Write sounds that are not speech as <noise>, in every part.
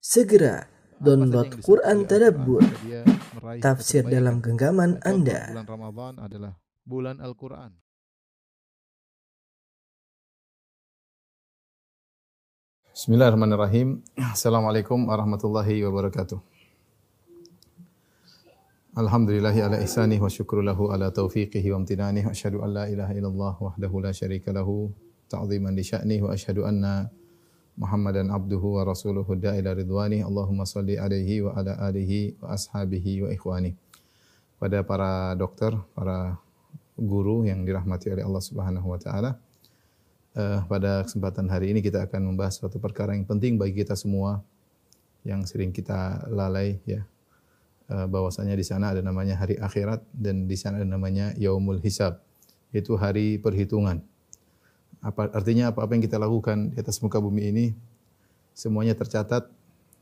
Segera download Quran Tadabbur, tafsir dalam genggaman Anda. Bulan Ramadan adalah bulan Al-Quran. Bismillahirrahmanirrahim. Assalamualaikum warahmatullahi wabarakatuh. Alhamdulillahi ala ihsanih wa syukru lahu ala taufiqihi wa amtinanih wa asyhadu an la ilaha illallah wahdahu la syarika lahu ta'ziman li sya'nih wa asyhadu anna Muhammadan abduhu wa rasuluhu da'ila ridwani Allahumma salli alaihi wa ala alihi wa ashabihi wa ikhwani. Pada para dokter, para guru yang dirahmati oleh Allah Subhanahu wa taala. Eh, pada kesempatan hari ini kita akan membahas suatu perkara yang penting bagi kita semua yang sering kita lalai ya. Eh, bahwasanya di sana ada namanya hari akhirat dan di sana ada namanya yaumul hisab, yaitu hari perhitungan. Apa artinya apa-apa yang kita lakukan di atas muka bumi ini semuanya tercatat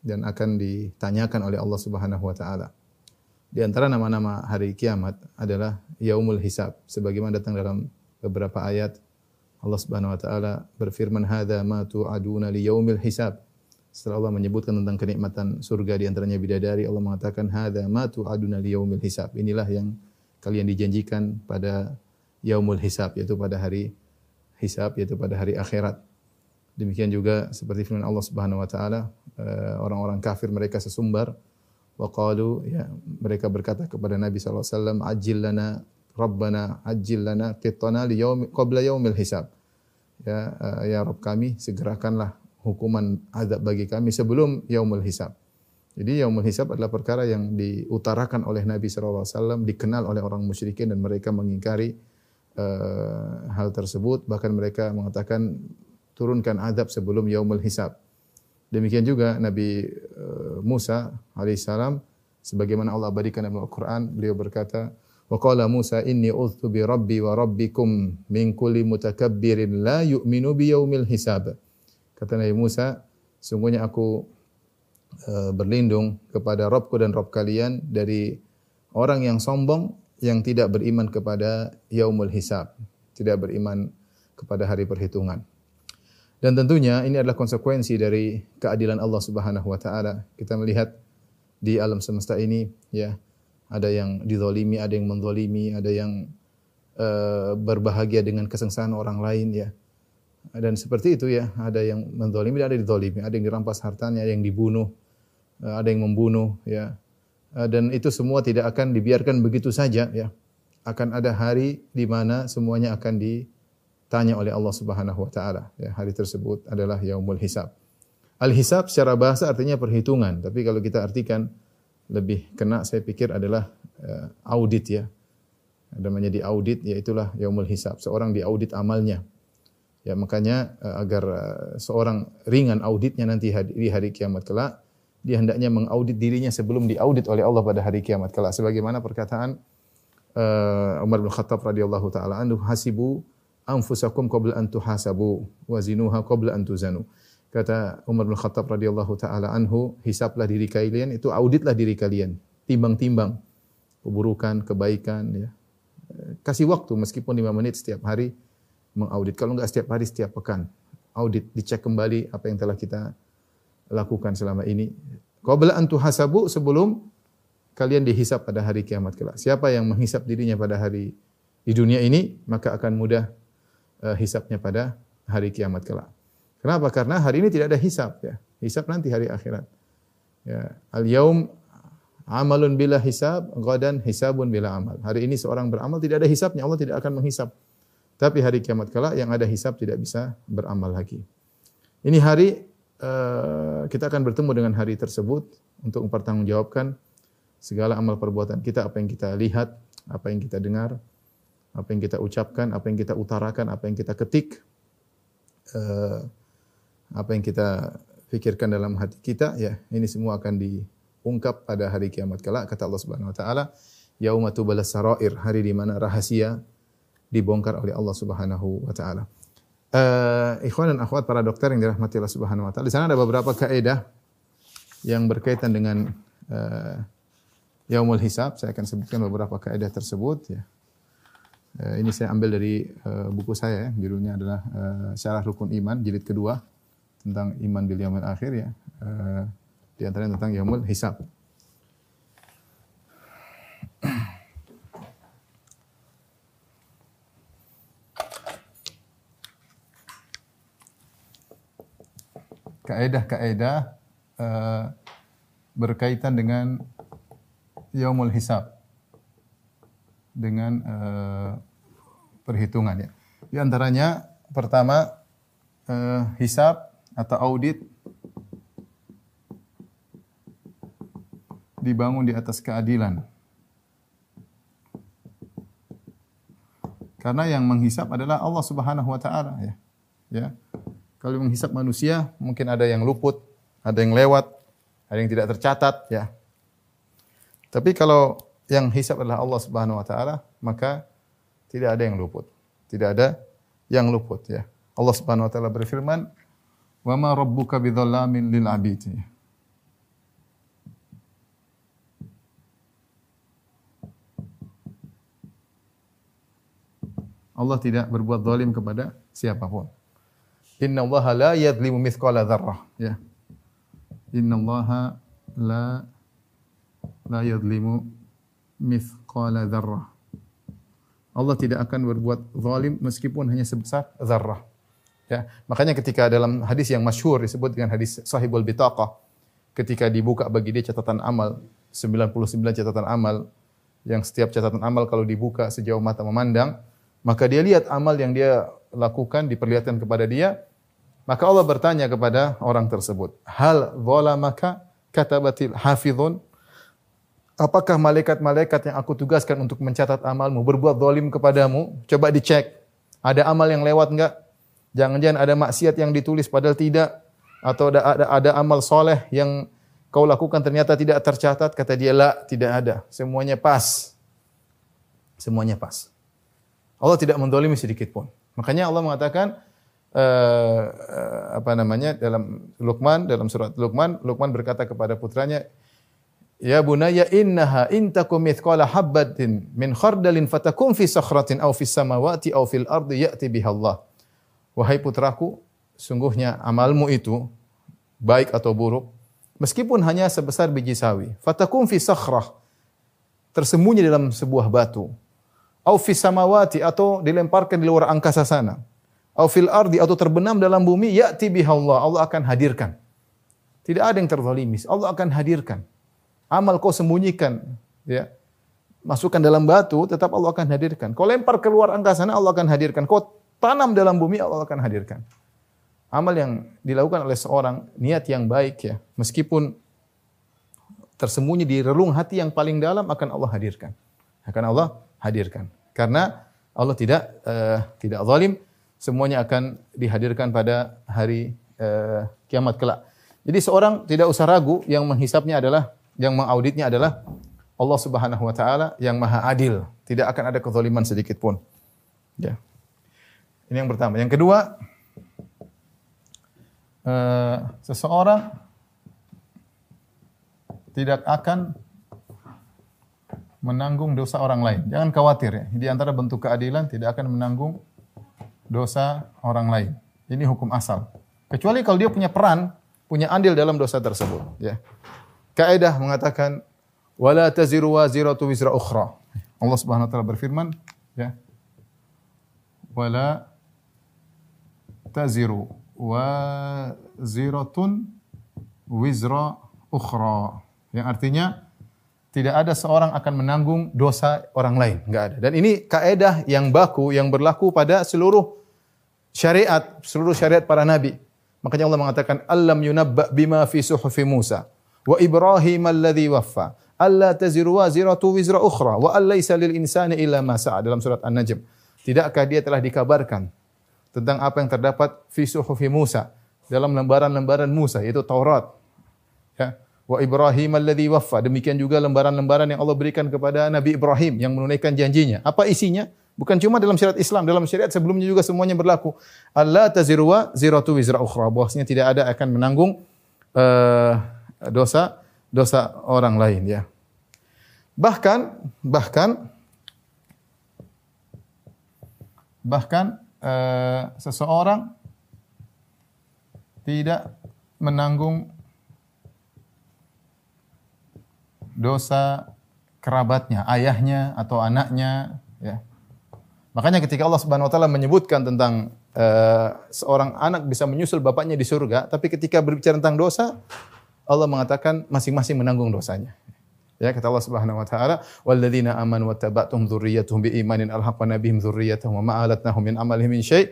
dan akan ditanyakan oleh Allah Subhanahu wa taala. Di antara nama-nama hari kiamat adalah yaumul hisab sebagaimana datang dalam beberapa ayat Allah Subhanahu wa taala berfirman hadza ma tu'aduna li yaumil hisab. Setelah Allah menyebutkan tentang kenikmatan surga di antaranya bidadari, Allah mengatakan hadza ma tu'aduna li yaumil hisab. Inilah yang kalian dijanjikan pada yaumul hisab yaitu pada hari hisab yaitu pada hari akhirat. Demikian juga seperti firman Allah Subhanahu wa taala, eh, orang-orang kafir mereka sesumbar wa qalu ya mereka berkata kepada Nabi sallallahu alaihi wasallam ajil lana rabbana ajil lana qittana li yaum qabla yaumil hisab. Ya eh, ya Rabb kami segerakanlah hukuman azab bagi kami sebelum yaumul hisab. Jadi yaumul hisab adalah perkara yang diutarakan oleh Nabi sallallahu alaihi wasallam, dikenal oleh orang musyrikin dan mereka mengingkari eh, hal tersebut bahkan mereka mengatakan turunkan azab sebelum yaumul hisab. Demikian juga Nabi eh, Musa alaihissalam sebagaimana Allah abadikan dalam Al-Qur'an beliau berkata wa qala Musa inni udzu bi rabbi wa rabbikum min kulli mutakabbirin la yu'minu bi yaumil hisab. Kata Nabi Musa, sungguhnya aku eh, berlindung kepada Rabbku dan Rabb kalian dari orang yang sombong yang tidak beriman kepada yaumul hisab, tidak beriman kepada hari perhitungan. Dan tentunya ini adalah konsekuensi dari keadilan Allah Subhanahu wa taala. Kita melihat di alam semesta ini ya, ada yang dizalimi, ada yang menzalimi, ada yang uh, berbahagia dengan kesengsaraan orang lain ya. Dan seperti itu ya, ada yang menzalimi, ada yang dizalimi, ada yang dirampas hartanya, ada yang dibunuh, uh, ada yang membunuh ya. Uh, dan itu semua tidak akan dibiarkan begitu saja ya. Akan ada hari di mana semuanya akan di tanya oleh Allah Subhanahu wa taala. Ya, hari tersebut adalah yaumul hisab. Al-hisab secara bahasa artinya perhitungan, tapi kalau kita artikan lebih kena saya pikir adalah uh, audit ya. Namanya di audit yaitulah yaumul hisab. Seorang diaudit amalnya. Ya, makanya uh, agar uh, seorang ringan auditnya nanti di hari kiamat kelak, dia hendaknya mengaudit dirinya sebelum diaudit oleh Allah pada hari kiamat kelak. Sebagaimana perkataan uh, Umar bin Khattab radhiyallahu taala anhu hasibu anfusakum qabla an tuhasabu wa zinuha qabla an tuzanu. Kata Umar bin Khattab radhiyallahu taala anhu, hisaplah diri kalian itu auditlah diri kalian, timbang-timbang keburukan, kebaikan ya. Kasih waktu meskipun 5 menit setiap hari mengaudit. Kalau enggak setiap hari, setiap pekan. Audit, dicek kembali apa yang telah kita lakukan selama ini. Qabla an tuhasabu sebelum kalian dihisap pada hari kiamat kelak. Siapa yang menghisap dirinya pada hari di dunia ini, maka akan mudah uh, hisapnya pada hari kiamat kelak. Kenapa? Karena hari ini tidak ada hisap ya. Hisap nanti hari akhirat. Ya, al yaum amalun bila hisab, gadan hisabun bila amal. Hari ini seorang beramal tidak ada hisapnya, Allah tidak akan menghisap. Tapi hari kiamat kelak yang ada hisap tidak bisa beramal lagi. Ini hari kita akan bertemu dengan hari tersebut untuk mempertanggungjawabkan segala amal perbuatan kita, apa yang kita lihat, apa yang kita dengar, apa yang kita ucapkan, apa yang kita utarakan, apa yang kita ketik, uh, apa yang kita pikirkan dalam hati kita, ya ini semua akan diungkap pada hari kiamat kelak. Kata Allah Subhanahu Wa Taala, yauma tubalas sarair, hari di mana rahasia dibongkar oleh Allah Subhanahu Wa Taala. Uh, ikhwan dan akhwat para dokter yang dirahmati Allah Subhanahu Wa Taala, di sana ada beberapa kaidah yang berkaitan dengan uh, yaumul hisab. Saya akan sebutkan beberapa kaidah tersebut. Ya. Uh, ini saya ambil dari uh, buku saya, ya. judulnya adalah uh, Syarah Rukun Iman, jilid kedua tentang iman bil yaumil akhir ya. Uh, Di antaranya tentang yaumul hisab. Kaedah-kaedah uh, berkaitan dengan yaumul hisab dengan uh, perhitungan ya. Di antaranya pertama uh, hisab atau audit dibangun di atas keadilan. Karena yang menghisap adalah Allah Subhanahu wa taala ya. Ya. Kalau menghisap manusia mungkin ada yang luput, ada yang lewat, ada yang tidak tercatat ya. Tapi kalau yang hisap adalah Allah Subhanahu wa taala, maka tidak ada yang luput. Tidak ada yang luput ya. Allah Subhanahu wa taala berfirman, "Wa ma rabbuka bidzallamin lil 'abid." Allah tidak berbuat zalim kepada siapa pun. Inna Allah la yadlimu mithqala dzarrah. Ya. Inna Allah la la yadlimu mithqala dzarrah. Allah tidak akan berbuat zalim meskipun hanya sebesar zarrah. Ya, makanya ketika dalam hadis yang masyhur disebut dengan hadis sahibul bitaqah ketika dibuka bagi dia catatan amal 99 catatan amal yang setiap catatan amal kalau dibuka sejauh mata memandang maka dia lihat amal yang dia lakukan diperlihatkan kepada dia maka Allah bertanya kepada orang tersebut, "Hal zalamaka katabatil hafizun?" Apakah malaikat-malaikat yang aku tugaskan untuk mencatat amalmu berbuat zalim kepadamu? Coba dicek. Ada amal yang lewat enggak? Jangan-jangan ada maksiat yang ditulis padahal tidak atau ada ada, ada amal soleh yang kau lakukan ternyata tidak tercatat? Kata dia, "La, tidak ada. Semuanya pas." Semuanya pas. Allah tidak mendolimi sedikit pun. Makanya Allah mengatakan, uh, apa namanya dalam Luqman dalam surat Luqman Luqman berkata kepada putranya Ya bunayya innaha in takum mithqala habbatin min khardalin fatakun fi sakhratin aw fis samawati aw fil ardi ya'ti biha Allah. Wahai putraku, sungguhnya amalmu itu baik atau buruk meskipun hanya sebesar biji sawi, fatakun fi sakhrah tersembunyi dalam sebuah batu. Au fis samawati atau dilemparkan di luar angkasa sana au fil ardi atau terbenam dalam bumi ya'ti bihallah Allah akan hadirkan. Tidak ada yang terzalimi. Allah akan hadirkan. Amal kau sembunyikan, ya. Masukkan dalam batu, tetap Allah akan hadirkan. Kau lempar keluar angkasa sana, Allah akan hadirkan. Kau tanam dalam bumi, Allah akan hadirkan. Amal yang dilakukan oleh seorang niat yang baik ya, meskipun tersembunyi di relung hati yang paling dalam akan Allah hadirkan. Akan Allah hadirkan. Karena Allah tidak uh, tidak zalim, semuanya akan dihadirkan pada hari uh, kiamat kelak. Jadi seorang tidak usah ragu yang menghisapnya adalah yang mengauditnya adalah Allah Subhanahu wa taala yang maha adil. Tidak akan ada kezaliman sedikit pun. Ya. Ini yang pertama. Yang kedua, uh, seseorang tidak akan menanggung dosa orang lain. Jangan khawatir ya. Di antara bentuk keadilan tidak akan menanggung dosa orang lain. Ini hukum asal. Kecuali kalau dia punya peran, punya andil dalam dosa tersebut, ya. Kaidah mengatakan wala taziru waziratu wizra ukhra. Allah Subhanahu wa taala berfirman, ya. Wala taziru waziratun wizra ukhra. Yang artinya tidak ada seorang akan menanggung dosa orang lain, enggak ada. Dan ini kaidah yang baku yang berlaku pada seluruh syariat, seluruh syariat para nabi. Makanya Allah mengatakan, "Alam yunabba bima fi suhufi Musa wa Ibrahim alladhi waffa, alla taziru waziratu wizra ukhra wa allaysa lil insani illa ma sa'a." Dalam surat An-Najm. Tidakkah dia telah dikabarkan tentang apa yang terdapat fi suhufi Musa dalam lembaran-lembaran Musa yaitu Taurat. Wa Ibrahim alladhi waffa. Demikian juga lembaran-lembaran yang Allah berikan kepada Nabi Ibrahim yang menunaikan janjinya. Apa isinya? Bukan cuma dalam syariat Islam, dalam syariat sebelumnya juga semuanya berlaku. Allah taziru wa ziratu wizra ukhra. Bahwasanya tidak ada akan menanggung uh, dosa dosa orang lain ya. Bahkan bahkan bahkan uh, seseorang tidak menanggung dosa kerabatnya, ayahnya atau anaknya, ya. Makanya ketika Allah Subhanahu wa taala menyebutkan tentang uh, seorang anak bisa menyusul bapaknya di surga, tapi ketika berbicara tentang dosa, Allah mengatakan masing-masing menanggung dosanya. Ya kata Allah Subhanahu wa taala, "Walladzina amanu wattaba'tuhum dzurriyyatuhum biimanin alhaqna bihim dzurriyyatahum wa ma alatnahum min amalihim min syai'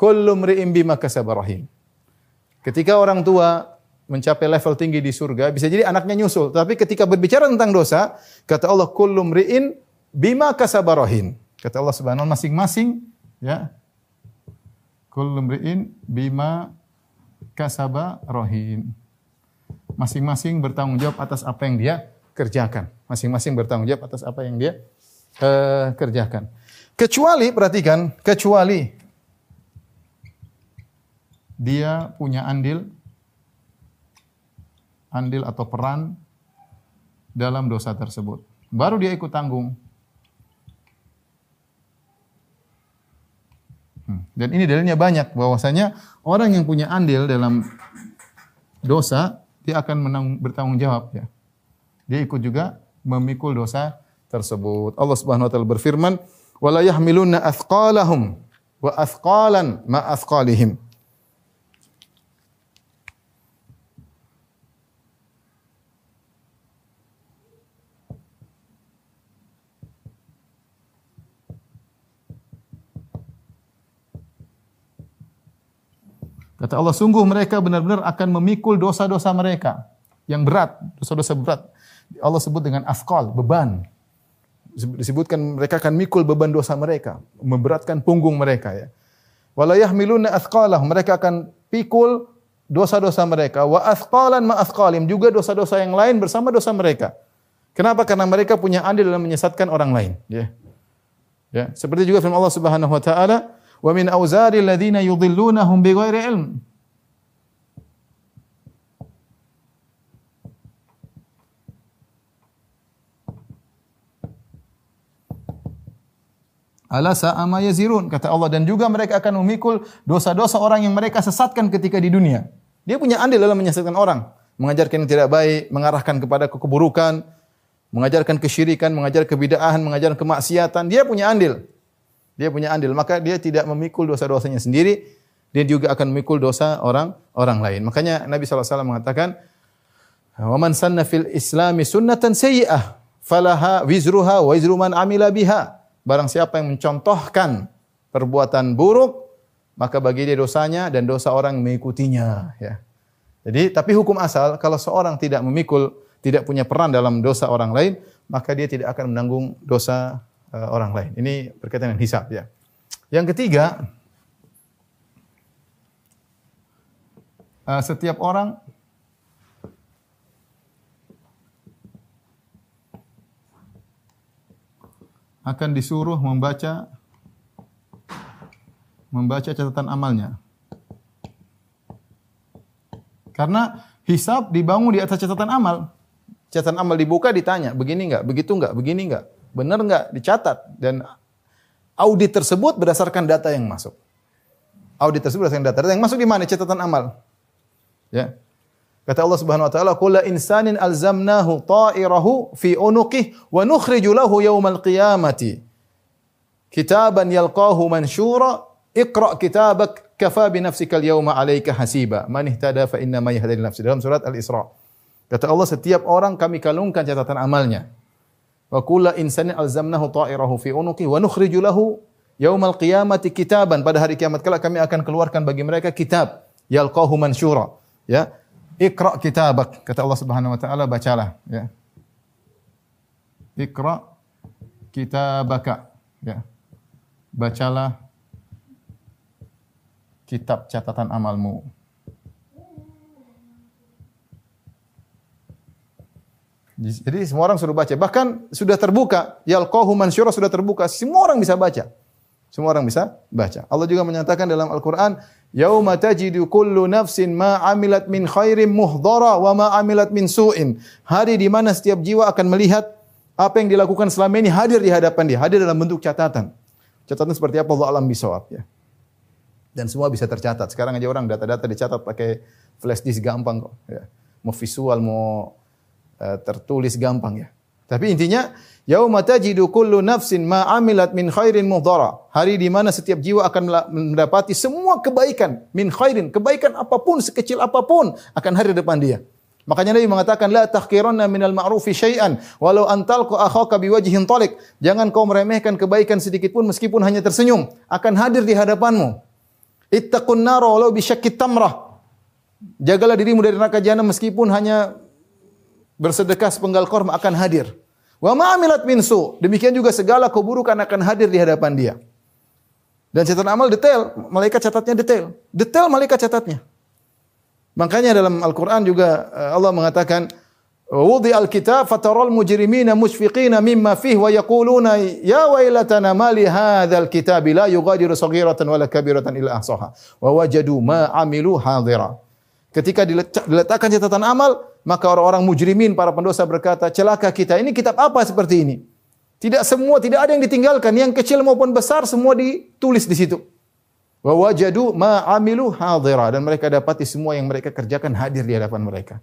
kullu imri'in bima kasaba rahim." Ketika orang tua mencapai level tinggi di surga, bisa jadi anaknya nyusul. Tapi ketika berbicara tentang dosa, kata Allah, kullu mri'in bima kasaba rahim. Kata Allah Subhanahu masing-masing ya. Kullu mri'in bima kasaba rahim. Masing-masing bertanggung jawab atas apa yang dia kerjakan. Masing-masing bertanggung jawab atas apa yang dia uh, kerjakan. Kecuali perhatikan, kecuali dia punya andil andil atau peran dalam dosa tersebut. Baru dia ikut tanggung. Hmm. Dan ini dalilnya banyak bahwasanya orang yang punya andil dalam dosa dia akan menang, bertanggung jawab ya. Dia ikut juga memikul dosa tersebut. Allah Subhanahu wa taala berfirman, "Wala yahmiluna athqalahum wa athqalan ma athqalihim." Kata Allah, sungguh mereka benar-benar akan memikul dosa-dosa mereka yang berat, dosa-dosa berat. Allah sebut dengan afkal, beban. Disebutkan mereka akan mikul beban dosa mereka, memberatkan punggung mereka ya. Wala yahmiluna athqalahum, mereka akan pikul dosa-dosa mereka wa athqalan ma athqalim, juga dosa-dosa yang lain bersama dosa mereka. Kenapa? Karena mereka punya andil dalam menyesatkan orang lain, ya. Ya, seperti juga firman Allah Subhanahu wa taala, wa min auzari alladziina yudhillunahum bighairi ilm. Ala sa'ama yazirun kata Allah dan juga mereka akan memikul dosa-dosa orang yang mereka sesatkan ketika di dunia. Dia punya andil dalam menyesatkan orang, mengajarkan yang tidak baik, mengarahkan kepada keburukan, mengajarkan kesyirikan, mengajar kebidaahan, mengajar kemaksiatan. Dia punya andil. Dia punya andil, maka dia tidak memikul dosa-dosanya sendiri, dia juga akan memikul dosa orang orang lain. Makanya Nabi SAW mengatakan, "Wa man sanna fil islami sunnatan sayyi'ah, falaha wizruha wa wizru man amila biha." Barang siapa yang mencontohkan perbuatan buruk, maka bagi dia dosanya dan dosa orang mengikutinya, ya. Jadi, tapi hukum asal kalau seorang tidak memikul, tidak punya peran dalam dosa orang lain, maka dia tidak akan menanggung dosa orang lain. Ini berkaitan dengan hisab ya. Yang ketiga, uh, setiap orang akan disuruh membaca membaca catatan amalnya. Karena hisab dibangun di atas catatan amal. Catatan amal dibuka ditanya, begini enggak, begitu enggak, begini enggak. Benar nggak? Dicatat. Dan audit tersebut berdasarkan data yang masuk. Audit tersebut berdasarkan data. Data yang masuk di mana? Catatan amal. Ya. Kata Allah Subhanahu wa taala, "Kullu insanin alzamnahu ta'irahu fi unuqih wa nukhriju lahu yawmal qiyamati kitaban yalqahu mansyura Iqra kitabak kafa bi nafsika al-yawma 'alaika hasiba man ihtada fa inna ma yahdadi nafsi dalam surat Al-Isra. Kata Allah setiap orang kami kalungkan catatan amalnya. Wa kulla insanin alzamnahu ta'irahu fi unuqi wa nukhriju lahu yaumal qiyamati kitaban. Pada hari kiamat kala kami akan keluarkan bagi mereka kitab yalqahu mansyura. Ya. Iqra kitabak kata Allah Subhanahu wa taala bacalah ya. Iqra kitabaka ya. Bacalah kitab catatan amalmu. Jadi semua orang sudah baca. Bahkan sudah terbuka. Yalqahu mansyura sudah terbuka. Semua orang bisa baca. Semua orang bisa baca. Allah juga menyatakan dalam Al-Quran, Yauma tajidu kullu nafsin ma amilat min khairin muhdara wa ma amilat min su'in. Hari di mana setiap jiwa akan melihat apa yang dilakukan selama ini hadir di hadapan dia. Hadir dalam bentuk catatan. Catatan seperti apa Allah alam bisawab. Ya. Dan semua bisa tercatat. Sekarang aja orang data-data dicatat pakai flash disk gampang kok. Ya. Mau visual, mau tertulis gampang ya. Tapi intinya yauma tajidu kullu nafsin ma amilat min khairin muhdara. Hari di mana setiap jiwa akan mendapati semua kebaikan min khairin, kebaikan apa pun sekecil apa pun akan hadir di depan dia. Makanya Nabi mengatakan la tahqiranna minal ma'rufi syai'an walau antalqa akhaka biwajhin talik. Jangan kau meremehkan kebaikan sedikit pun meskipun hanya tersenyum akan hadir di hadapanmu. Ittaqun nara walau bisyakkit tamrah. Jagalah dirimu dari neraka jahanam meskipun hanya bersedekah sepenggal korma akan hadir. Wa ma amilat min su. Demikian juga segala keburukan akan hadir di hadapan dia. Dan catatan amal detail, malaikat catatnya detail. Detail malaikat catatnya. Makanya dalam Al-Qur'an juga eh, Allah mengatakan Wudi al-kitab fataral mujrimina mushfiqina mimma fih wa yaquluna ya wailatana ma li hadzal kitabi la yughadiru saghiratan wala kabiratan illa ahsaha wa wajadu ma amilu hadira. Ketika diletak- diletakkan catatan amal, maka orang-orang mujrimin, para pendosa berkata, celaka kita, ini kitab apa seperti ini? Tidak semua, tidak ada yang ditinggalkan, yang kecil maupun besar semua ditulis di situ. Wa wajadu ma amilu hadira dan mereka dapati semua yang mereka kerjakan hadir di hadapan mereka.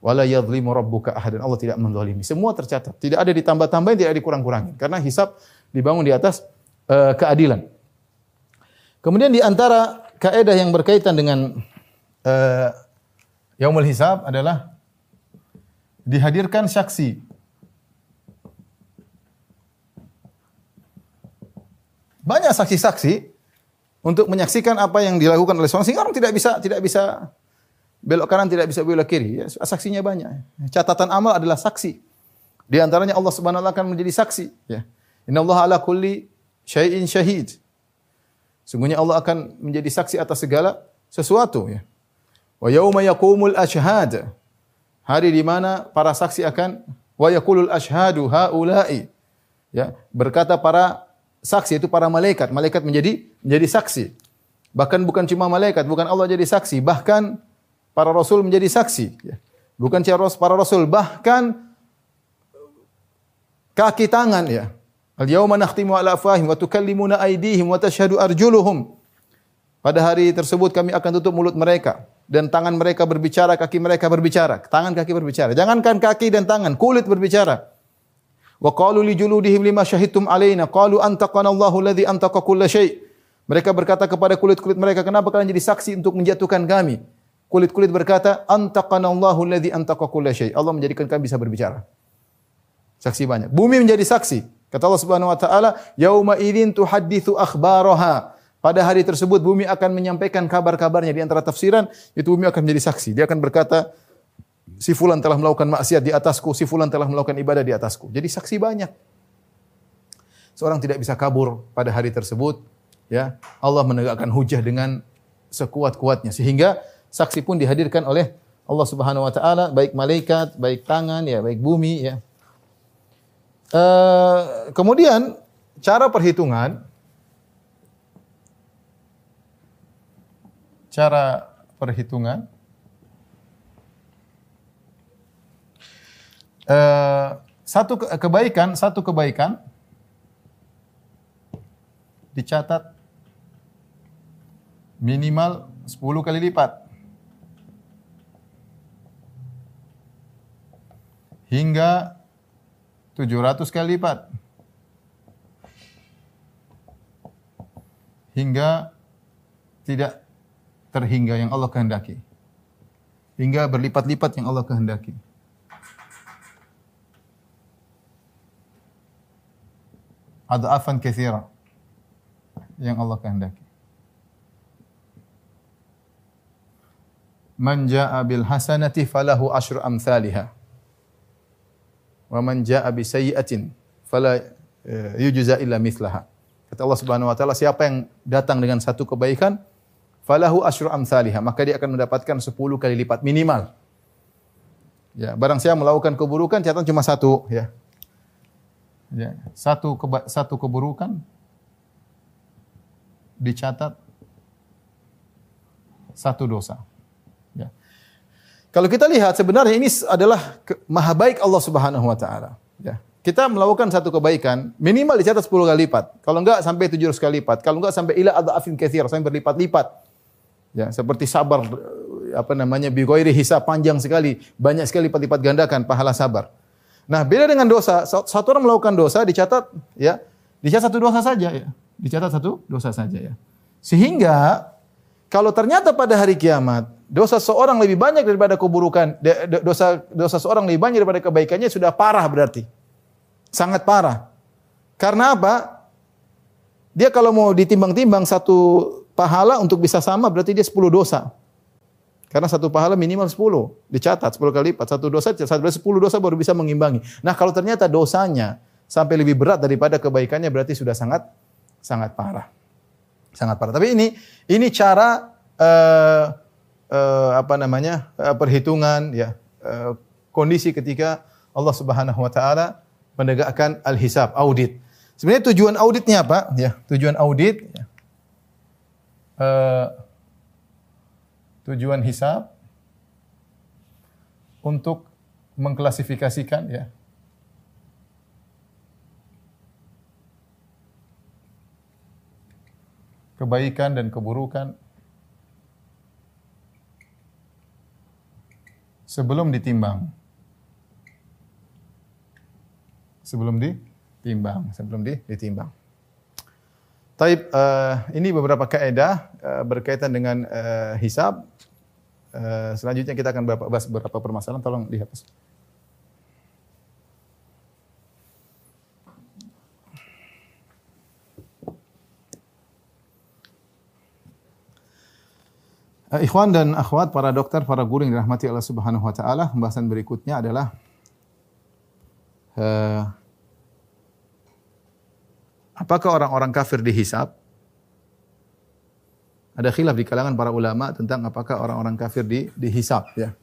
Wala yadhlimu rabbuka ahadan. Allah tidak menzalimi. Semua tercatat. Tidak ada ditambah-tambahin, tidak ada dikurang-kurangin. Karena hisab dibangun di atas eh, keadilan. Kemudian di antara kaedah yang berkaitan dengan uh, yaumul hisab adalah dihadirkan saksi. Banyak saksi-saksi untuk menyaksikan apa yang dilakukan oleh seorang sehingga orang tidak bisa tidak bisa belok kanan tidak bisa belok kiri. Ya saksinya banyak. Catatan amal adalah saksi. Di antaranya Allah Subhanahu wa akan menjadi saksi. Ya. Innallaha ala kulli syai'in syahid. Sungguhnya Allah akan menjadi saksi atas segala sesuatu ya wa yauma yaqumul ashhad. Hari di mana para saksi akan wa yaqulul ashhadu haula'i. Ya berkata para saksi itu para malaikat. Malaikat menjadi menjadi saksi. Bahkan bukan cuma malaikat bukan Allah jadi saksi bahkan para rasul menjadi saksi. Ya. bukan para rasul bahkan kaki tangan ya. Al yauma nakhtimu ala afwahihim wa tukallimuna aydihim wa tashhadu arjuluhum. Pada hari tersebut kami akan tutup mulut mereka dan tangan mereka berbicara, kaki mereka berbicara, tangan kaki berbicara. Jangankan kaki dan tangan, kulit berbicara. Wa qalu li juludihim lima syahidtum alaina qalu antaqana Allahu alladhi antaqa kulla syai. Mereka berkata kepada kulit-kulit mereka, "Kenapa kalian jadi saksi untuk menjatuhkan kami?" Kulit-kulit berkata, "Antaqana Allahu alladhi antaqa kulla syai." Allah menjadikan kami bisa berbicara. Saksi banyak. Bumi menjadi saksi. Kata Allah Subhanahu wa taala, "Yauma idzin tuhadditsu akhbaraha." Pada hari tersebut bumi akan menyampaikan kabar-kabarnya di antara tafsiran itu bumi akan menjadi saksi. Dia akan berkata, si fulan telah melakukan maksiat di atasku, si fulan telah melakukan ibadah di atasku. Jadi saksi banyak. Seorang tidak bisa kabur pada hari tersebut, ya. Allah menegakkan hujah dengan sekuat-kuatnya sehingga saksi pun dihadirkan oleh Allah Subhanahu wa taala, baik malaikat, baik tangan, ya, baik bumi, ya. Eh, kemudian cara perhitungan cara perhitungan eh, satu ke- kebaikan satu kebaikan dicatat minimal 10 kali lipat. Hingga 700 kali lipat. Hingga tidak terhingga yang Allah kehendaki. Hingga berlipat-lipat yang Allah kehendaki. Adafan katsira yang Allah kehendaki. Man jaa bil hasanati falahu asyru amsalha. Wa man jaa bi sayyi'atin fala eh, yujza illa mithlaha. Kata Allah Subhanahu wa taala, siapa yang datang dengan satu kebaikan, falahu asyru amsalha, maka dia akan mendapatkan 10 kali lipat minimal. Ya, barang siapa melakukan keburukan catatan cuma satu, ya. Ya, satu keba satu keburukan dicatat satu dosa. Ya. Kalau kita lihat sebenarnya ini adalah maha baik Allah Subhanahu wa taala, ya. Kita melakukan satu kebaikan, minimal dicatat 10 kali lipat. Kalau enggak sampai 700 kali lipat. Kalau enggak sampai ila adafin katsir, sampai berlipat-lipat. Ya, seperti sabar apa namanya bighairi hisab panjang sekali, banyak sekali lipat-lipat gandakan pahala sabar. Nah, beda dengan dosa, satu orang melakukan dosa dicatat ya, dicatat satu dosa saja ya. Dicatat satu dosa saja ya. Sehingga kalau ternyata pada hari kiamat dosa seorang lebih banyak daripada keburukan, dosa dosa seorang lebih banyak daripada kebaikannya sudah parah berarti. Sangat parah. Karena apa? Dia kalau mau ditimbang-timbang satu pahala untuk bisa sama berarti dia 10 dosa. Karena satu pahala minimal 10. Dicatat 10 kali lipat. Satu dosa, satu 10 dosa baru bisa mengimbangi. Nah kalau ternyata dosanya sampai lebih berat daripada kebaikannya berarti sudah sangat sangat parah. Sangat parah. Tapi ini ini cara uh, uh, apa namanya? Uh, perhitungan ya uh, kondisi ketika Allah Subhanahu wa taala menegakkan al-hisab, audit. Sebenarnya tujuan auditnya apa? Ya, tujuan audit ya. Uh, tujuan hisab untuk mengklasifikasikan ya kebaikan dan keburukan sebelum ditimbang. Sebelum ditimbang, sebelum ditimbang. Taib, uh, ini beberapa kaidah uh, berkaitan dengan uh, hisab. Uh, selanjutnya kita akan bahas beberapa permasalahan. Tolong dihapus. Ikhwan dan akhwat, para dokter, para guru yang dirahmati Allah Subhanahu wa taala, pembahasan berikutnya adalah uh, apakah orang-orang kafir dihisap? Ada khilaf di kalangan para ulama tentang apakah orang-orang kafir di dihisap ya.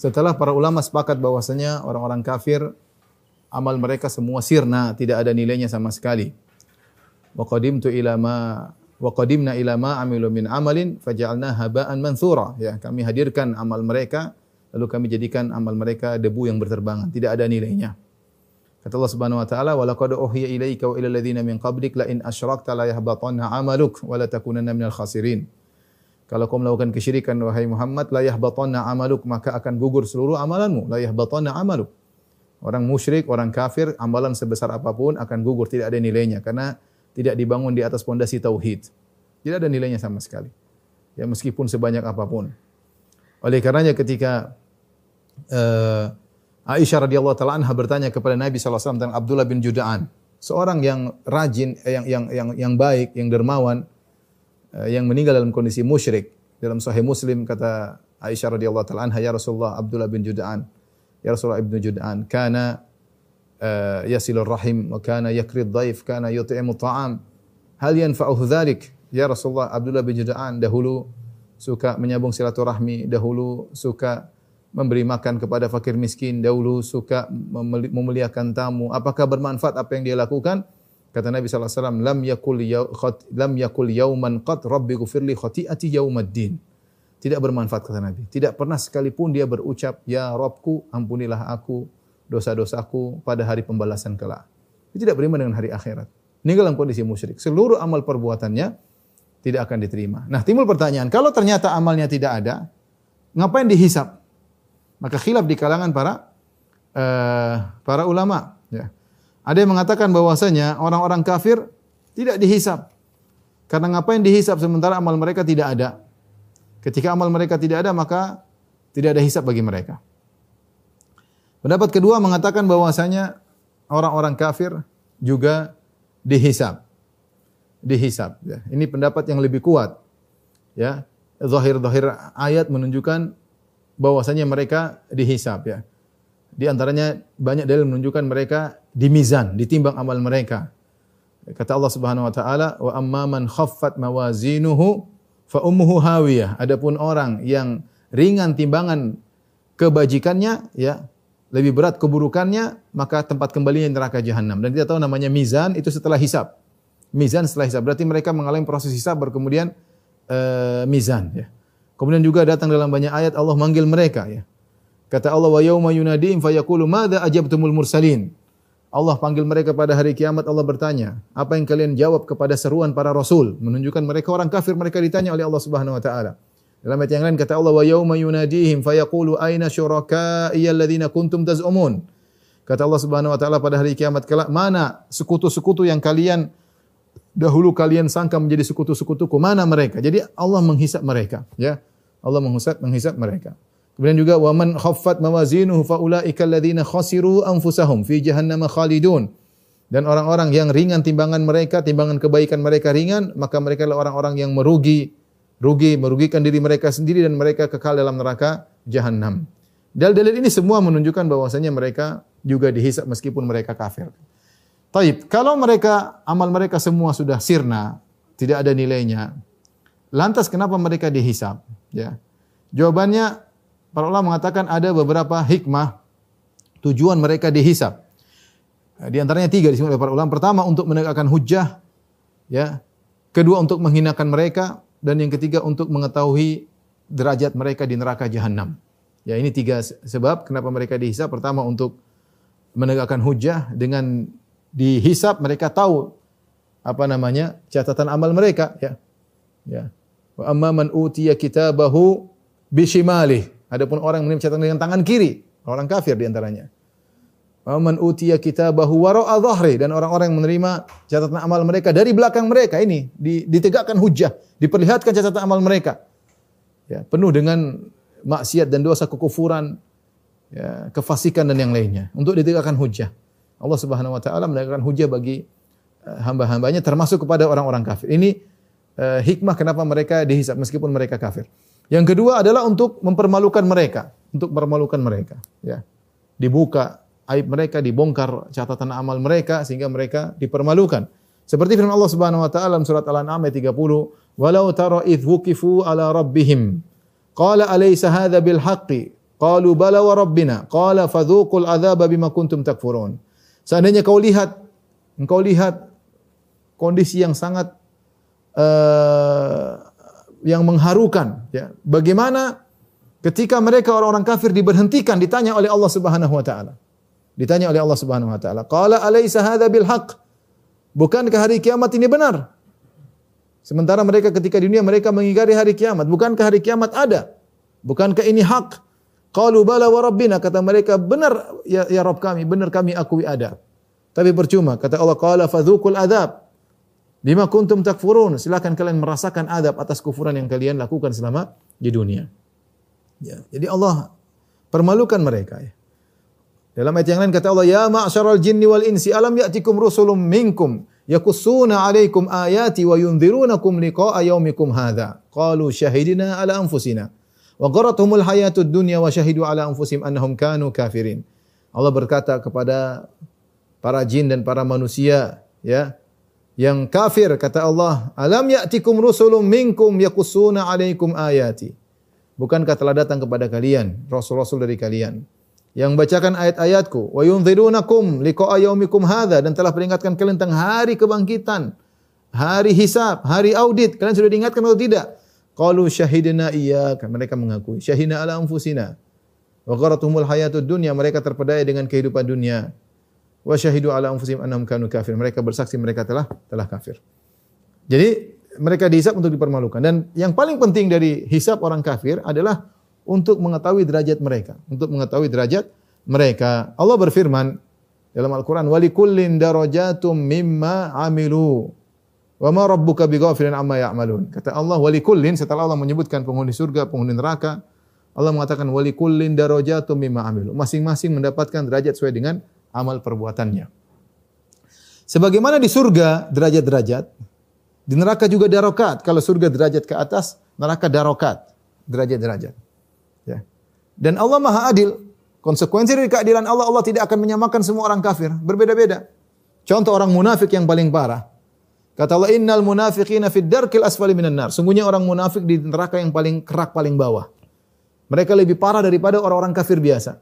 Setelah para ulama sepakat bahwasanya orang-orang kafir amal mereka semua sirna, tidak ada nilainya sama sekali. Wa qadimtu ila ma wa qadimna ila ma amilu min amalin faj'alna haba'an mansura ya kami hadirkan amal mereka lalu kami jadikan amal mereka debu yang berterbangan tidak ada nilainya kata Allah Subhanahu wa taala wa laqad uhiya ilaika wa ila alladziina min qablik la in asyrakta la yahbatanna 'amaluk wa la takunanna minal khasirin kalau kau melakukan kesyirikan wahai Muhammad la yahbatanna 'amaluk maka akan gugur seluruh amalanmu la yahbatanna 'amaluk orang musyrik orang kafir amalan sebesar apa pun akan gugur tidak ada nilainya karena tidak dibangun di atas pondasi tauhid. Tidak ada nilainya sama sekali. Ya meskipun sebanyak apa pun. Oleh karenanya ketika uh, Aisyah radhiyallahu taala anha bertanya kepada Nabi sallallahu alaihi wasallam tentang Abdullah bin Juda'an, seorang yang rajin, eh, yang yang yang yang baik, yang dermawan, uh, yang meninggal dalam kondisi musyrik. Dalam Sahih Muslim kata Aisyah radhiyallahu taala anha, "Ya Rasulullah, Abdullah bin Juda'an, ya Rasulullah ibnu Juda'an, kana yasilur rahim wa kana yakrid dhaif kana yut'imu ta'am. Hal yanfa'uhu dhalik? Ya Rasulullah Abdullah bin Juda'an dahulu suka menyambung silaturahmi dahulu suka memberi makan kepada fakir miskin dahulu suka memuliakan tamu apakah bermanfaat apa yang dia lakukan kata Nabi sallallahu alaihi lam yakul lam yakul yauman qad rabbi ghfirli khati'ati yaumaddin tidak bermanfaat kata Nabi tidak pernah sekalipun dia berucap ya Rabbku ampunilah aku dosa-dosaku pada hari pembalasan kelak. Dia tidak beriman dengan hari akhirat. Meninggal dalam kondisi musyrik. Seluruh amal perbuatannya tidak akan diterima. Nah, timbul pertanyaan, kalau ternyata amalnya tidak ada, ngapain dihisap? Maka khilaf di kalangan para uh, para ulama, ya. Ada yang mengatakan bahwasanya orang-orang kafir tidak dihisap. Karena ngapain dihisap sementara amal mereka tidak ada? Ketika amal mereka tidak ada, maka tidak ada hisap bagi mereka. Pendapat kedua mengatakan bahwasanya orang-orang kafir juga dihisab. Dihisab. Ya. Ini pendapat yang lebih kuat. Ya, zahir-zahir ayat menunjukkan bahwasanya mereka dihisab. Ya. Di antaranya banyak dalil menunjukkan mereka dimizan, ditimbang amal mereka. Kata Allah Subhanahu wa taala, "Wa amma man khaffat mawazinuhu fa ummuhu hawiyah." Adapun orang yang ringan timbangan kebajikannya, ya, lebih berat keburukannya, maka tempat kembalinya neraka jahanam. Dan kita tahu namanya mizan itu setelah hisab. Mizan setelah hisab. Berarti mereka mengalami proses hisab baru kemudian uh, mizan. Ya. Kemudian juga datang dalam banyak ayat Allah manggil mereka. Ya. Kata Allah wa yauma yunadim fayaqulu madza ajabtumul mursalin. Allah panggil mereka pada hari kiamat Allah bertanya, apa yang kalian jawab kepada seruan para rasul? Menunjukkan mereka orang kafir mereka ditanya oleh Allah Subhanahu wa taala. Dalam ayat yang lain kata Allah wa yauma yunadihim fayaqulu aina syuraka'i alladziina kuntum taz'umun. Kata Allah Subhanahu wa taala pada hari kiamat kelak, mana sekutu-sekutu yang kalian dahulu kalian sangka menjadi sekutu-sekutuku, mana mereka? Jadi Allah menghisap mereka, ya. Allah menghisap menghisap mereka. Kemudian juga wa man khaffat mawazinuhu faulaika alladziina khasiru anfusahum fi jahannam khalidun. Dan orang-orang yang ringan timbangan mereka, timbangan kebaikan mereka ringan, maka mereka adalah orang-orang yang merugi rugi, merugikan diri mereka sendiri dan mereka kekal dalam neraka jahanam. Dalil-dalil ini semua menunjukkan bahwasanya mereka juga dihisap meskipun mereka kafir. Taib, kalau mereka amal mereka semua sudah sirna, tidak ada nilainya. Lantas kenapa mereka dihisap? Ya. Jawabannya para ulama mengatakan ada beberapa hikmah tujuan mereka dihisap. Di antaranya tiga disebut oleh para ulama. Pertama untuk menegakkan hujah, ya. Kedua untuk menghinakan mereka, dan yang ketiga untuk mengetahui derajat mereka di neraka jahanam. Ya ini tiga sebab kenapa mereka dihisap. Pertama untuk menegakkan hujah dengan dihisap mereka tahu apa namanya catatan amal mereka ya. Ya. Wa amma man utiya kitabahu bishimalih. Adapun orang yang menerima catatan dengan tangan kiri, orang kafir di antaranya. Man utiya kitabahu wara'a dhahri dan orang-orang yang menerima catatan amal mereka dari belakang mereka ini ditegakkan hujah, diperlihatkan catatan amal mereka. Ya, penuh dengan maksiat dan dosa kekufuran, ya, kefasikan dan yang lainnya untuk ditegakkan hujah. Allah Subhanahu wa taala menegakkan hujah bagi uh, hamba-hambanya termasuk kepada orang-orang kafir. Ini uh, hikmah kenapa mereka dihisap meskipun mereka kafir. Yang kedua adalah untuk mempermalukan mereka, untuk mempermalukan mereka, ya. Dibuka aib mereka, dibongkar catatan amal mereka sehingga mereka dipermalukan. Seperti firman Allah Subhanahu wa taala dalam surat Al-An'am ayat 30, "Walau tara idh wuqifu ala rabbihim qala alaysa hadha bil haqqi?" Qalu bala wa rabbina. Qala fadhuqul adzaba bima kuntum takfurun. Seandainya kau lihat engkau lihat kondisi yang sangat uh, yang mengharukan ya. Bagaimana ketika mereka orang-orang kafir diberhentikan ditanya oleh Allah Subhanahu wa taala. Ditanya oleh Allah Subhanahu wa taala, "Qala alaysa hadza bil haqq?" Bukankah hari kiamat ini benar? Sementara mereka ketika di dunia mereka mengingkari hari kiamat. Bukankah hari kiamat ada? Bukankah ini hak? Qalu bala wa rabbina. Kata mereka, benar ya, ya Rabb kami, benar kami akui ada. Tapi percuma. Kata Allah, qala fadhukul adab. Bima kuntum takfurun. Silakan kalian merasakan adab atas kufuran yang kalian lakukan selama di dunia. Ya, jadi Allah permalukan mereka ya. Dalam ayat yang lain kata Allah, "Ya ma'syaral jinni wal insi, alam ya'tikum rusulun minkum yakussuna 'alaikum ayati wa yunzirunakum liqa'a yaumikum hadza." Qalu syahidina ala anfusina. Wa gharatuhumul hayatud dunya wa syahidu ala anfusihim annahum kanu kafirin. Allah berkata kepada para jin dan para manusia, ya, yang kafir kata Allah, "Alam ya'tikum rusulun minkum yakussuna 'alaikum ayati." Bukankah telah datang kepada kalian rasul-rasul dari kalian yang bacakan ayat-ayatku wa yunzirunakum liqa'a yaumikum hadza dan telah peringatkan kalian tentang hari kebangkitan, hari hisab, hari audit. Kalian sudah diingatkan atau tidak? Qalu syahidna iyyaka. Mereka mengakui. Syahidna ala anfusina. Wa gharatuhumul hayatud dunya. Mereka terpedaya dengan kehidupan dunia. Wa syahidu ala anfusihim annahum kanu kafir. Mereka bersaksi mereka telah telah kafir. Jadi mereka dihisap untuk dipermalukan. Dan yang paling penting dari hisap orang kafir adalah untuk mengetahui derajat mereka, untuk mengetahui derajat mereka. Allah berfirman dalam Al-Qur'an, "Wa likullin darajatum mimma amilu." Wa ma rabbuka bighafilin amma ya'malun. Kata Allah, "Wa likullin" setelah Allah menyebutkan penghuni surga, penghuni neraka, Allah mengatakan, "Wa likullin darajatum mimma amilu." Masing-masing mendapatkan derajat sesuai dengan amal perbuatannya. Sebagaimana di surga derajat-derajat, di neraka juga darokat. Kalau surga derajat ke atas, neraka darokat, derajat-derajat. Dan Allah Maha Adil. Konsekuensi dari keadilan Allah, Allah tidak akan menyamakan semua orang kafir. Berbeda-beda. Contoh orang munafik yang paling parah. Kata Allah, innal munafiqina fid darkil asfali minan nar. Sungguhnya orang munafik di neraka yang paling kerak, paling bawah. Mereka lebih parah daripada orang-orang kafir biasa.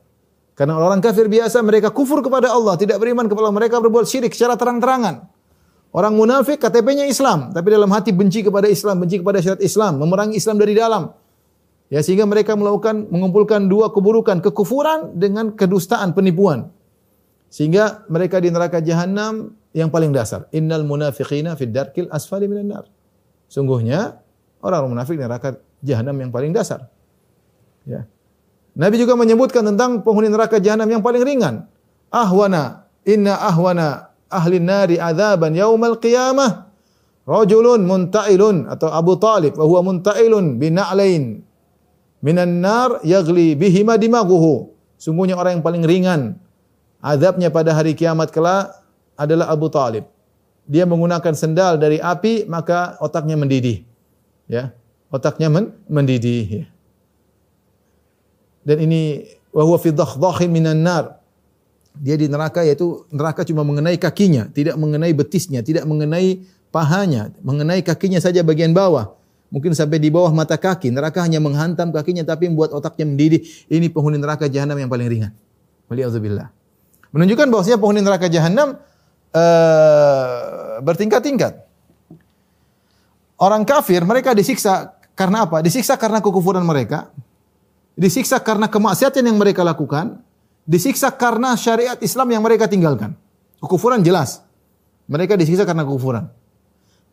Karena orang kafir biasa mereka kufur kepada Allah, tidak beriman kepada Allah, mereka berbuat syirik secara terang-terangan. Orang munafik KTP-nya Islam, tapi dalam hati benci kepada Islam, benci kepada syariat Islam, memerangi Islam dari dalam. Ya sehingga mereka melakukan mengumpulkan dua keburukan, kekufuran dengan kedustaan, penipuan. Sehingga mereka di neraka jahanam yang paling dasar. Innal munafiqina fid darkil asfali minan nar. Sungguhnya orang munafik neraka jahanam yang paling dasar. Ya. Nabi juga menyebutkan tentang penghuni neraka jahanam yang paling ringan. Ahwana, inna ahwana ahli nari adzaban yaumal qiyamah rajulun muntailun atau Abu Talib wa huwa muntailun bina'lain minan nar yagli bihima dimaghuhu. Sungguhnya orang yang paling ringan azabnya pada hari kiamat kelak adalah Abu Talib. Dia menggunakan sendal dari api maka otaknya mendidih. Ya. Otaknya men mendidih ya. Dan ini wa huwa fi minan nar. Dia di neraka yaitu neraka cuma mengenai kakinya, tidak mengenai betisnya, tidak mengenai pahanya, mengenai kakinya saja bagian bawah. Mungkin sampai di bawah mata kaki. Neraka hanya menghantam kakinya tapi membuat otaknya mendidih. Ini penghuni neraka jahanam yang paling ringan. Waliyadzubillah. Menunjukkan bahwasanya penghuni neraka jahanam uh, bertingkat-tingkat. Orang kafir mereka disiksa karena apa? Disiksa karena kekufuran mereka. Disiksa karena kemaksiatan yang mereka lakukan. Disiksa karena syariat Islam yang mereka tinggalkan. Kekufuran jelas. Mereka disiksa karena kekufuran.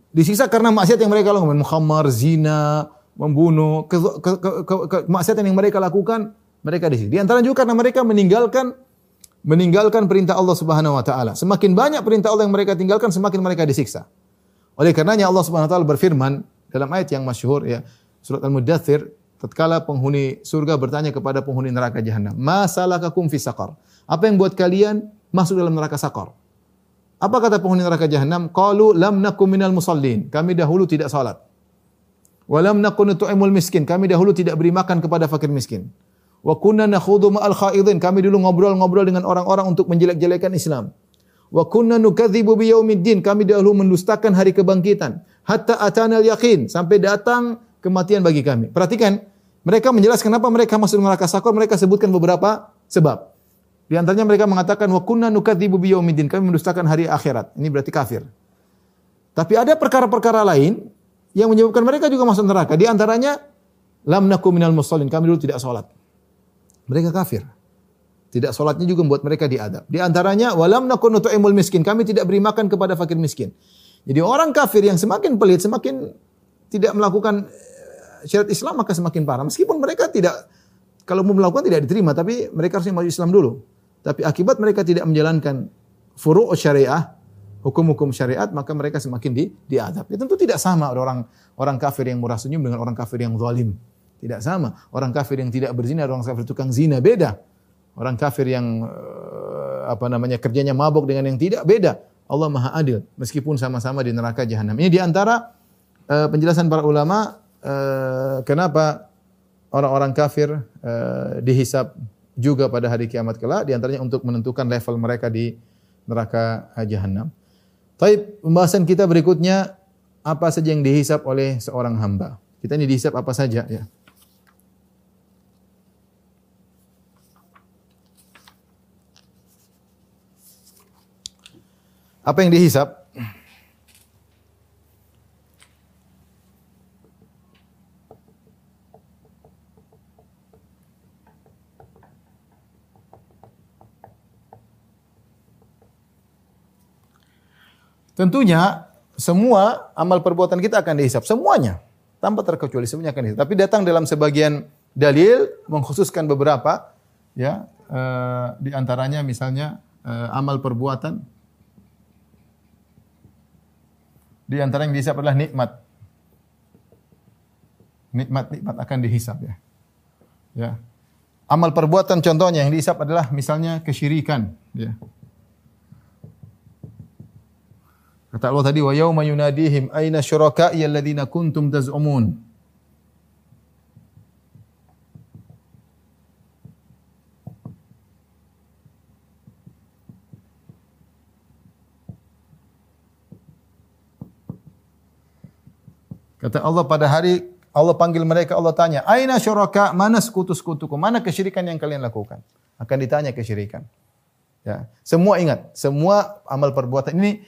Disiksa karena maksiat yang mereka lakukan, mukhamar, zina, membunuh, ke, ke, ke, ke, ke, maksiatan yang mereka lakukan, mereka disiksa. Di antara juga karena mereka meninggalkan meninggalkan perintah Allah Subhanahu wa taala. Semakin banyak perintah Allah yang mereka tinggalkan, semakin mereka disiksa. Oleh karenanya Allah Subhanahu wa taala berfirman dalam ayat yang masyhur ya, surat Al-Mudaththir, tatkala penghuni surga bertanya kepada penghuni neraka jahanam, "Ma salakakum fi saqar?" Apa yang buat kalian masuk dalam neraka sakar? Apa kata penghuni neraka jahanam? Qalu lam nakum minal musallin. Kami dahulu tidak salat. Wa lam nakun tu'imul miskin. Kami dahulu tidak beri makan kepada fakir miskin. Wa kunna nakhudhu ma'al khaidin. Kami dulu ngobrol-ngobrol dengan orang-orang untuk menjelek-jelekan Islam. Wa kunna nukadzibu biyaumiddin. Kami dahulu mendustakan hari kebangkitan. Hatta atana al-yaqin. Sampai datang kematian bagi kami. Perhatikan, mereka menjelaskan kenapa mereka masuk neraka sakor. Mereka sebutkan beberapa sebab. Di antaranya mereka mengatakan wa kunna nukadzibu biyaumiddin, kami mendustakan hari akhirat. Ini berarti kafir. Tapi ada perkara-perkara lain yang menyebabkan mereka juga masuk neraka. Di antaranya lam nakum minal musallin, kami dulu tidak salat. Mereka kafir. Tidak salatnya juga membuat mereka diadab. Di antaranya walam nakun nutu'imul miskin, kami tidak beri makan kepada fakir miskin. Jadi orang kafir yang semakin pelit, semakin tidak melakukan syariat Islam maka semakin parah. Meskipun mereka tidak kalau mau melakukan tidak diterima, tapi mereka harus masuk Islam dulu. Tapi akibat mereka tidak menjalankan furu' syariah, hukum-hukum syariat, maka mereka semakin di, diadab. Ya tentu tidak sama orang orang kafir yang murah senyum dengan orang kafir yang zalim. Tidak sama. Orang kafir yang tidak berzina, orang kafir tukang zina beda. Orang kafir yang eh, apa namanya kerjanya mabuk dengan yang tidak beda. Allah Maha Adil meskipun sama-sama di neraka jahanam. Ini di antara uh, penjelasan para ulama uh, kenapa orang-orang kafir uh, dihisap juga pada hari kiamat kelak di antaranya untuk menentukan level mereka di neraka jahanam. Taib pembahasan kita berikutnya apa saja yang dihisap oleh seorang hamba. Kita ini dihisap apa saja ya. Apa yang dihisap? Tentunya semua amal perbuatan kita akan dihisap semuanya tanpa terkecuali semuanya akan dihisap. Tapi datang dalam sebagian dalil mengkhususkan beberapa ya uh, di antaranya misalnya uh, amal perbuatan di antara yang dihisap adalah nikmat. Nikmat-nikmat akan dihisap ya. Ya. Amal perbuatan contohnya yang dihisap adalah misalnya kesyirikan ya. Kata Allah tadi wa yauma yunadihim aina syuraka'i alladziina kuntum taz'umun. Kata Allah pada hari Allah panggil mereka, Allah tanya, "Aina syuraka? Mana sekutu-sekutuku? Mana kesyirikan yang kalian lakukan?" Akan ditanya kesyirikan. Ya, semua ingat, semua amal perbuatan ini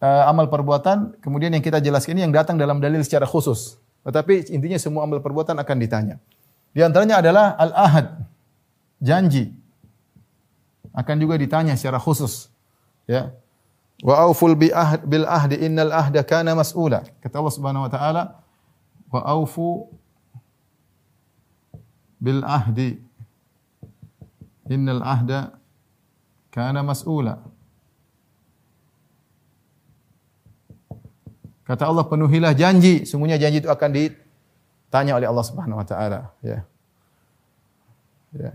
uh, amal perbuatan, kemudian yang kita jelaskan ini yang datang dalam dalil secara khusus. Tetapi intinya semua amal perbuatan akan ditanya. Di antaranya adalah al-ahad, janji. Akan juga ditanya secara khusus. Ya. Wa auful bi ahd bil ahdi innal ahda kana mas'ula. Kata Allah Subhanahu wa taala, wa aufu bil ahdi innal ahda kana mas'ula Kata Allah penuhilah janji, sungguhnya janji itu akan ditanya oleh Allah Subhanahu wa taala, ya. Ya.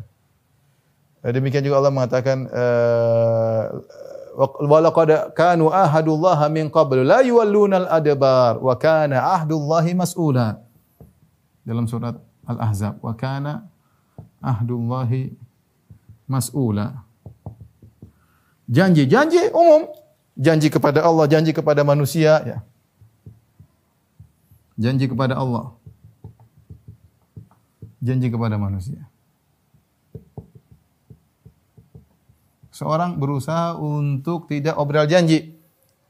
Demikian juga Allah mengatakan uh, walaqad kanu ahadullaha min qablu la yuwalluna al-adbar wa kana ahdullahi mas'ula. Dalam surat Al-Ahzab, wa kana ahdullahi mas'ula. Janji, janji umum. Janji kepada Allah, janji kepada manusia, ya. Janji kepada Allah. Janji kepada manusia. Seorang berusaha untuk tidak obral janji.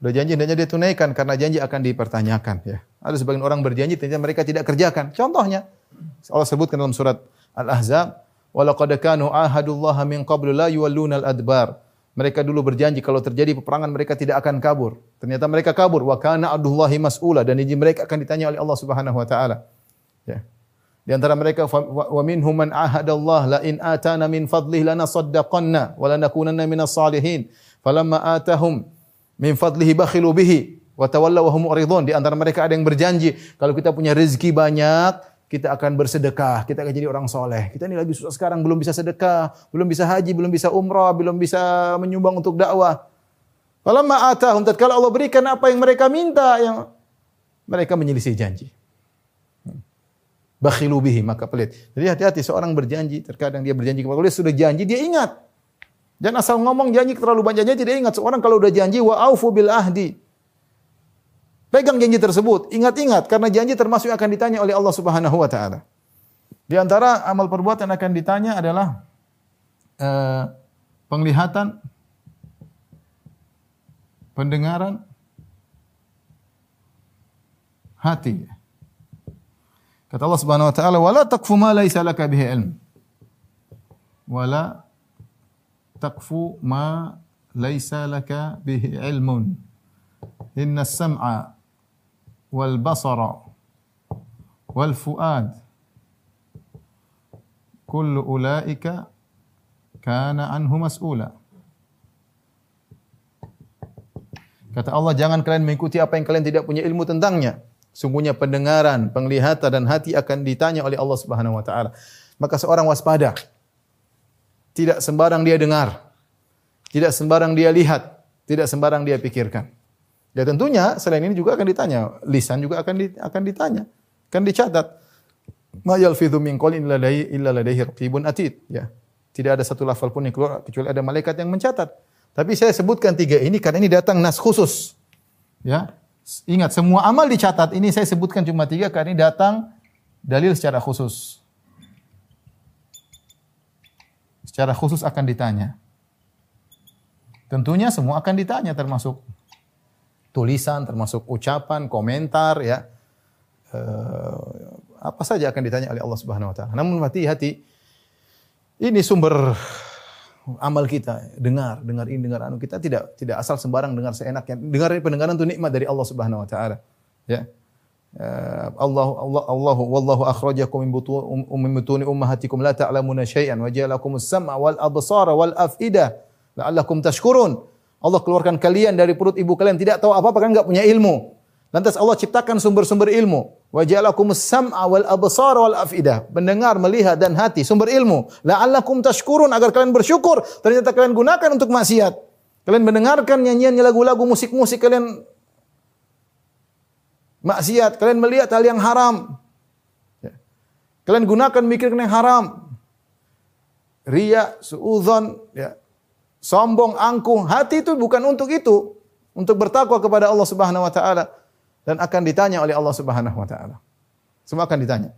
Udah janji hendaknya dia tunaikan karena janji akan dipertanyakan ya. Ada sebagian orang berjanji ternyata mereka tidak kerjakan. Contohnya Allah sebutkan dalam surat Al-Ahzab, "Wa laqad kanu ahadullah min qablu la yuwalluna al-adbar." Mereka dulu berjanji kalau terjadi peperangan mereka tidak akan kabur. Ternyata mereka kabur. Wa kana adullahi mas'ula dan janji mereka akan ditanya oleh Allah Subhanahu wa taala. Ya. Di antara mereka wa minhum man ahadallah la in atana min fadlihi lanasaddaqanna wa lanakunanna minas salihin. Falamma atahum min fadlihi bakhilu bihi wa tawallaw wa hum. Di antara mereka ada yang berjanji kalau kita punya rezeki banyak, kita akan bersedekah, kita akan jadi orang soleh. Kita ini lagi susah sekarang, belum bisa sedekah, belum bisa haji, belum bisa umrah, belum bisa menyumbang untuk dakwah. Kalau ma'atahum, tatkala Allah berikan apa yang mereka minta, yang mereka menyelisih janji. Bakhilu bihi, maka pelit. Jadi hati-hati seorang berjanji, terkadang dia berjanji kepada Allah, sudah janji, dia ingat. Jangan asal ngomong janji terlalu banyak janji, tidak ingat. Seorang kalau udah janji, wa aufu bil ahdi. Pegang janji tersebut, ingat-ingat karena janji termasuk yang akan ditanya oleh Allah Subhanahu wa taala. Di antara amal perbuatan yang akan ditanya adalah uh, penglihatan, pendengaran, hati. Kata Allah Subhanahu wa taala, "Wala taqfu ma laysa laka bihi ilm." Wala taqfu ma laysa laka bihi ilmun. Inna as-sam'a wal basara wal fuad kullu ulaika kana anhu mas'ula Kata Allah, jangan kalian mengikuti apa yang kalian tidak punya ilmu tentangnya. Sungguhnya pendengaran, penglihatan dan hati akan ditanya oleh Allah Subhanahu wa taala. Maka seorang waspada. Tidak sembarang dia dengar. Tidak sembarang dia lihat, tidak sembarang dia pikirkan. Ya tentunya selain ini juga akan ditanya, lisan juga akan di, akan ditanya, akan dicatat. Ma yalfidhu min qawlin illa ladaihi raqibun atid, ya. Tidak ada satu lafal pun yang keluar kecuali ada malaikat yang mencatat. Tapi saya sebutkan tiga ini karena ini datang nas khusus. Ya. Ingat semua amal dicatat. Ini saya sebutkan cuma tiga karena ini datang dalil secara khusus. Secara khusus akan ditanya. Tentunya semua akan ditanya termasuk tulisan, termasuk ucapan, komentar, ya. Uh, apa saja akan ditanya oleh Allah Subhanahu wa taala. Namun hati-hati ini sumber amal kita. Dengar, dengar ini, dengar anu. Kita tidak tidak asal sembarang dengar seenaknya. Dengar pendengaran itu nikmat dari Allah Subhanahu wa taala. Ya. Uh, Allah Allah Allah wallahu akhrajakum min butun min butuni ummahatikum la ta'lamuna syai'an wa ja'alakumus sam'a wal absara wal af'idah la'allakum tashkurun. Allah keluarkan kalian dari perut ibu kalian tidak tahu apa-apa kan enggak punya ilmu. Lantas Allah ciptakan sumber-sumber ilmu. Wa ja'alakumus sam'a wal absara wal afidah. Mendengar, melihat dan hati, sumber ilmu. La'allakum tashkurun agar kalian bersyukur. Ternyata kalian gunakan untuk maksiat. Kalian mendengarkan nyanyian lagu-lagu musik-musik kalian maksiat, kalian melihat hal yang haram. Ya. Kalian gunakan mikirkan yang haram. Ria, suudzon, ya, sombong, angkuh. Hati itu bukan untuk itu, untuk bertakwa kepada Allah Subhanahu wa taala dan akan ditanya oleh Allah Subhanahu wa taala. Semua akan ditanya.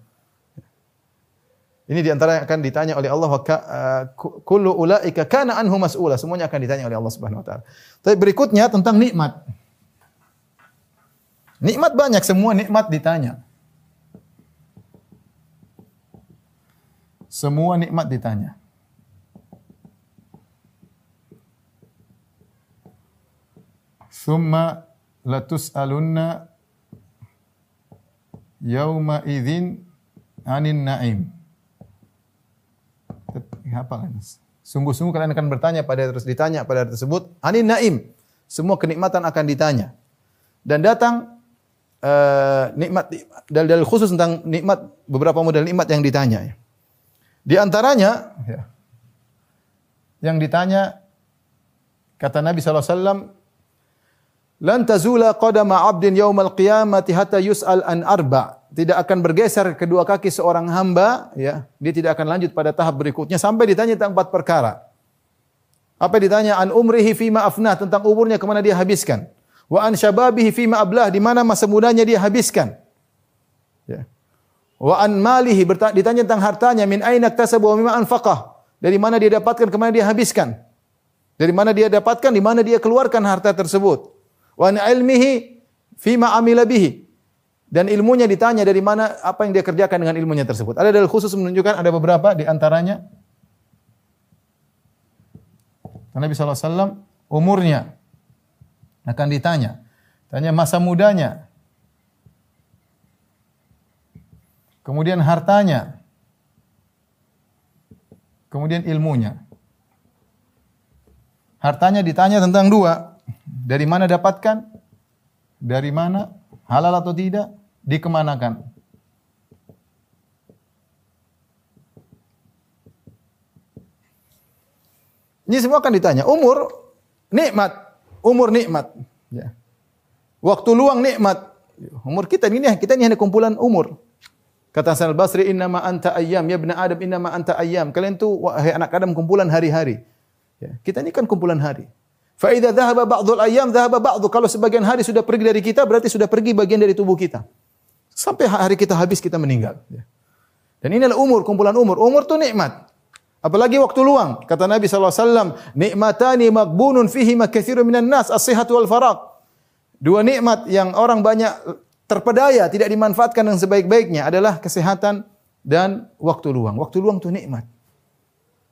Ini di antara yang akan ditanya oleh Allah uh, kullu ulaika kana anhu mas'ula. Semuanya akan ditanya oleh Allah Subhanahu wa taala. Tapi berikutnya tentang nikmat. Nikmat banyak, semua nikmat ditanya. Semua nikmat ditanya. Thumma latus'alunna yawma idzin anin na'im. hafal. Sungguh-sungguh kalian akan bertanya pada terus ditanya pada hari tersebut, anin naim. Semua kenikmatan akan ditanya. Dan datang uh, nikmat dalil khusus tentang nikmat beberapa model nikmat yang ditanya. Di antaranya ya, yang ditanya kata Nabi SAW Lan tazula qadama 'abdin yaumal qiyamati hatta yus'al an arba. Tidak akan bergeser kedua kaki seorang hamba, ya. Dia tidak akan lanjut pada tahap berikutnya sampai ditanya tentang empat perkara. Apa ditanya an umrihi fima afnah tentang umurnya ke mana dia habiskan. Wa an syababihi fima ablah di mana masa mudanya dia habiskan. Ya. Wa an malihi ditanya tentang hartanya min aina iktasabu wa mimma anfaqah. Dari mana dia dapatkan ke mana dia habiskan. Dari mana dia dapatkan di mana dia keluarkan harta tersebut wa an ilmihi fima amila bihi. Dan ilmunya ditanya dari mana apa yang dia kerjakan dengan ilmunya tersebut. Ada dalil khusus menunjukkan ada beberapa di antaranya Nabi SAW umurnya akan ditanya. Tanya masa mudanya. Kemudian hartanya. Kemudian ilmunya. Hartanya ditanya tentang dua. Dari mana dapatkan? Dari mana? Halal atau tidak? Dikemanakan? Ini semua akan ditanya. Umur nikmat, umur nikmat. Ya. Waktu luang nikmat. Umur kita ini kita ini hanya kumpulan umur. Kata Hasan al-Basri, "Inna ma anta ayyam, ya ibna Adam, inna ma anta ayyam." Kalian tuh wahai anak Adam kumpulan hari-hari. Ya. Kita ini kan kumpulan hari. Fa idza dhahaba ba'dul ayyam dhahaba ba'du. Kalau sebagian hari sudah pergi dari kita berarti sudah pergi bagian dari tubuh kita. Sampai hari kita habis kita meninggal. Ya. Dan inilah umur, kumpulan umur. Umur itu nikmat. Apalagi waktu luang. Kata Nabi SAW, Nikmatani magbunun fihi makathiru minan nas, as-sihat wal faraq. Dua nikmat yang orang banyak terpedaya, tidak dimanfaatkan dengan sebaik-baiknya adalah kesehatan dan waktu luang. Waktu luang itu nikmat.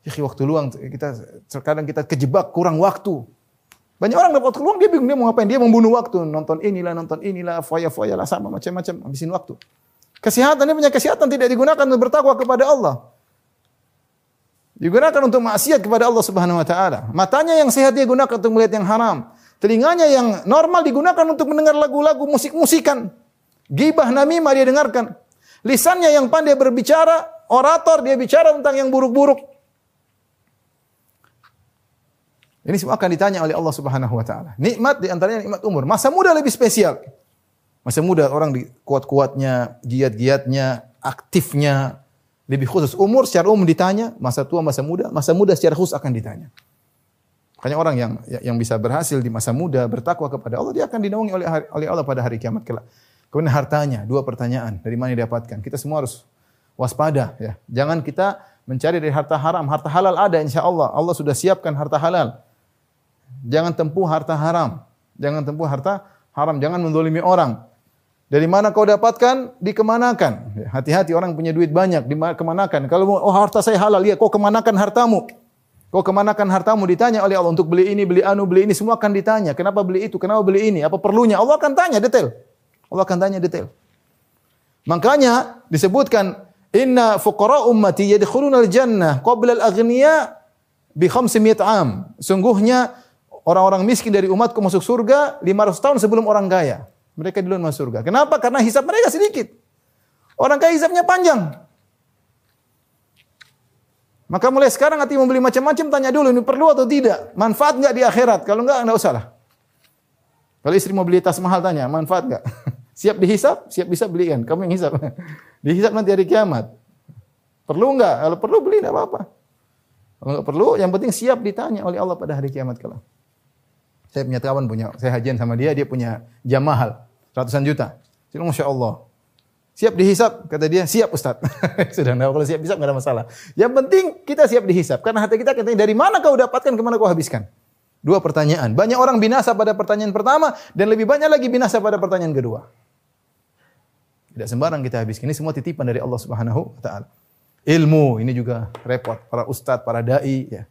Ya, waktu luang kita terkadang kita kejebak kurang waktu. Banyak orang dapat waktu luang dia bingung dia mau ngapain. Dia membunuh waktu, nonton inilah, nonton inilah, foya-foya lah sama macam-macam habisin waktu. Kesehatan dia punya kesehatan tidak digunakan untuk bertakwa kepada Allah. Digunakan untuk maksiat kepada Allah Subhanahu wa taala. Matanya yang sehat dia gunakan untuk melihat yang haram. Telinganya yang normal digunakan untuk mendengar lagu-lagu musik-musikan. Gibah namimah dia dengarkan. Lisannya yang pandai berbicara, orator dia bicara tentang yang buruk-buruk. Ini semua akan ditanya oleh Allah Subhanahu wa taala. Nikmat di antaranya nikmat umur. Masa muda lebih spesial. Masa muda orang kuat-kuatnya, giat-giatnya, aktifnya, lebih khusus. Umur secara umum ditanya, masa tua, masa muda, masa muda secara khusus akan ditanya. Makanya orang yang yang bisa berhasil di masa muda bertakwa kepada Allah dia akan dinaungi oleh oleh Allah pada hari kiamat kelak. Kemudian hartanya, dua pertanyaan, dari mana didapatkan? Kita semua harus waspada ya. Jangan kita mencari dari harta haram, harta halal ada insya Allah. Allah sudah siapkan harta halal. Jangan tempuh harta haram. Jangan tempuh harta haram. Jangan mendolimi orang. Dari mana kau dapatkan? Dikemanakan. Ya, hati-hati orang punya duit banyak. Dikemanakan. Kalau oh harta saya halal. Ya, kau kemanakan hartamu? Kau kemanakan hartamu? Ditanya oleh Allah untuk beli ini, beli anu, beli ini. Semua akan ditanya. Kenapa beli itu? Kenapa beli ini? Apa perlunya? Allah akan tanya detail. Allah akan tanya detail. Makanya disebutkan Inna fuqara ummati yadkhuluna al-jannah qabla al-aghniya bi 500 am. Sungguhnya orang-orang miskin dari umatku masuk surga 500 tahun sebelum orang kaya. Mereka duluan masuk surga. Kenapa? Karena hisap mereka sedikit. Orang kaya hisapnya panjang. Maka mulai sekarang hati membeli macam-macam tanya dulu ini perlu atau tidak? Manfaat enggak di akhirat? Kalau enggak enggak usah lah. Kalau istri mau beli tas mahal tanya, manfaat enggak? <laughs> siap dihisap? Siap bisa belikan. Kamu yang hisap. <laughs> dihisap nanti hari kiamat. Perlu enggak? Kalau perlu beli enggak apa-apa. Kalau enggak perlu, yang penting siap ditanya oleh Allah pada hari kiamat kelak. Saya punya kawan punya, saya hajian sama dia, dia punya jam mahal, ratusan juta. Saya Masya Allah. Siap dihisap? Kata dia, siap Ustaz. <laughs> Sudah, nah, kalau siap dihisap nggak ada masalah. Yang penting kita siap dihisap. Karena hati kita katanya, dari mana kau dapatkan, ke mana kau habiskan? Dua pertanyaan. Banyak orang binasa pada pertanyaan pertama, dan lebih banyak lagi binasa pada pertanyaan kedua. Tidak sembarang kita habiskan. Ini semua titipan dari Allah Subhanahu wa taala. Ilmu ini juga repot para ustadz, para dai ya.